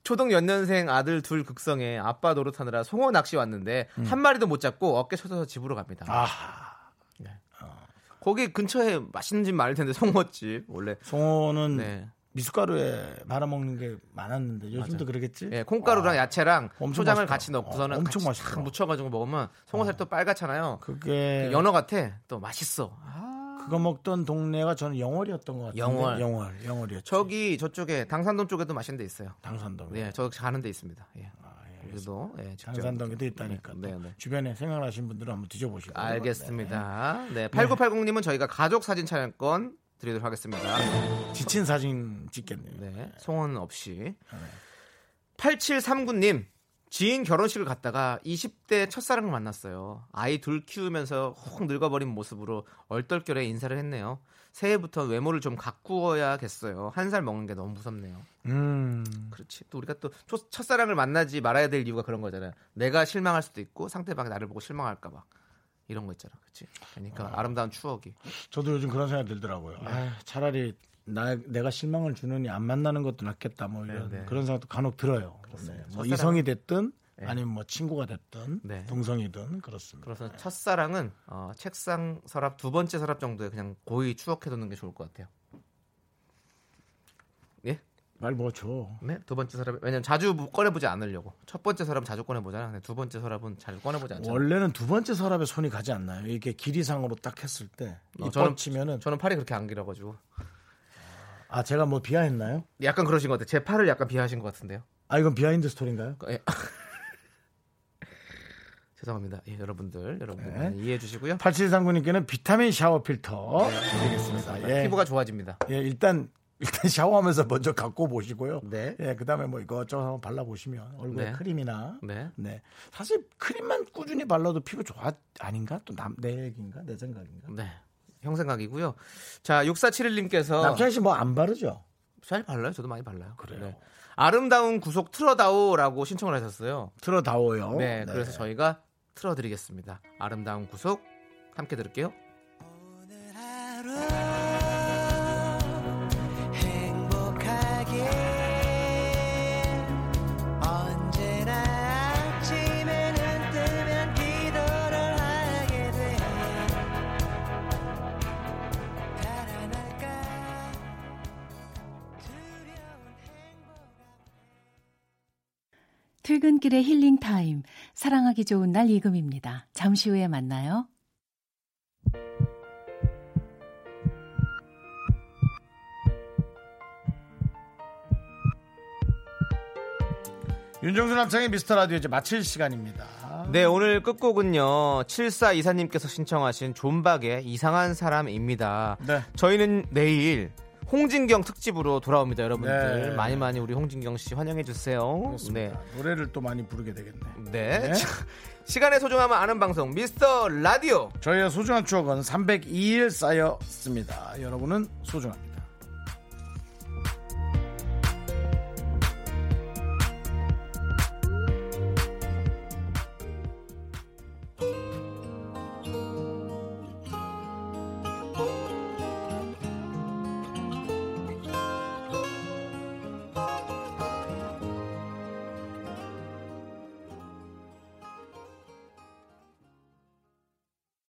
[SPEAKER 2] 초등 연년생 아들 둘 극성에 아빠 노릇하느라 송어 낚시 왔는데 음. 한 마리도 못 잡고 어깨 쳐서 집으로 갑니다. 아. 네. 어. 거기 근처에 맛있는 집 많을 텐데 송어집 원래 송어는 네. 미숫가루에 말아먹는 게 많았는데 요즘도 맞아. 그러겠지? 예, 콩가루랑 와. 야채랑 초장을 맛있다. 같이 넣고서는 어, 엄청 맛있어. 묻혀가지고 먹으면 송어살도 어. 빨갛잖아요. 그게 그 연어 같아. 또 맛있어. 아. 그거 먹던 동네가 저는 영월이었던 것 같아요. 영월. 영월. 영월이었죠. 저기 저쪽에 당산동 쪽에도 맛있는 데 있어요. 당산동. 네, 예, 저 가는 데 있습니다. 예. 아, 그래도 예, 예 당산동에도 있다니까. 네, 네. 주변에 생각나신 분들은 한번 드셔보시고. 알겠습니다. 네. 네. 8980님은 저희가 가족 사진 촬영권 드리도록 하겠습니다. 지친 사진 찍겠네요. 네. 송은 없이. 네. 8739님 지인 결혼식을 갔다가 20대 첫사랑을 만났어요. 아이 둘 키우면서 훅 늙어버린 모습으로 얼떨결에 인사를 했네요. 새해부터 외모를 좀 가꾸어야겠어요. 한 살 먹는 게 너무 무섭네요. 음. 그렇지. 또 우리가 또 첫사랑을 만나지 말아야 될 이유가 그런 거잖아요. 내가 실망할 수도 있고 상대방이 나를 보고 실망할까 봐. 이런 거 있잖아. 그렇지 그러니까 아, 름다운 추억이. 저도 요즘 그런 생각이 들더라고요. 네. 아, 차라리 나 내가 실망을 주느니 안 만나는 것도 낫겠다 뭐 이런 네네. 네. 그런 생각도 간혹 들어요. 네. 뭐 이성이 됐든 네. 아니면 뭐 친구가 됐든 네. 동성이든 그렇습니다. 그래서 네. 첫사랑은 어, 책상 서랍 두 번째 서랍 정도에 그냥 고이 추억해두는 게 좋을 것 같아요. 예? 말 뭐죠? 네, 두 번째 서랍 왜냐면 자주 꺼내보지 않으려고 첫 번째 서랍 자주 꺼내보잖아. 근데 두 번째 서랍은 잘 꺼내보지 않잖아. 원래는 두 번째 서랍에 손이 가지 않나요? 이렇게 길이상으로 딱 했을 때 어, 저는 치면은 저는 팔이 그렇게 안 길어가지고 아 제가 뭐 비하했나요? 약간 그러신 것 같아요. 제 팔을 약간 비하하신 것 같은데요. 아 이건 비하인드 스토리인가요? 예. <laughs> 죄송합니다. 예, 여러분들, 여러분 네. 이해해 주시고요. 8739님께는 비타민 샤워 필터 드리겠습니다. 네, 예. 피부가 좋아집니다. 예, 일단 일단 샤워하면서 먼저 갖고 보시고요. 네. 예, 그다음에 뭐 이것저것 한번 발라 보시면 얼굴에 네. 크림이나 네. 네. 사실 크림만 꾸준히 발라도 피부 좋아 아닌가? 또남내 얘기인가? 내 생각인가? 네. 형생각이고요. 자, 6471님께서 남창 씨뭐 안 바르죠? 잘 발라요. 저도 많이 발라요. 그래요. 네. 아름다운 구속 틀어다오라고 신청을 하셨어요. 틀어다오요. 네, 네. 그래서 저희가 틀어드리겠습니다. 아름다운 구속 함께 들을게요. 오늘 하루 출근길의 힐링 타임, 사랑하기 좋은 날 이금입니다. 잠시 후에 만나요. 윤정수 남창의 미스터 라디오 이제 마칠 시간입니다. 네, 오늘 끝곡은요. 7사 이사님께서 신청하신 존박의 이상한 사람입니다. 네. 저희는 내일 홍진경 특집으로 돌아옵니다, 여러분들. 네. 많이 많이 우리 홍진경 씨 환영해 주세요. 그렇습니다. 네. 노래를 또 많이 부르게 되겠네. 네. 네. <laughs> 시간의 소중함을 아는 방송 미스터 라디오. 저희의 소중한 추억은 302일 쌓였습니다. 여러분은 소중합니다.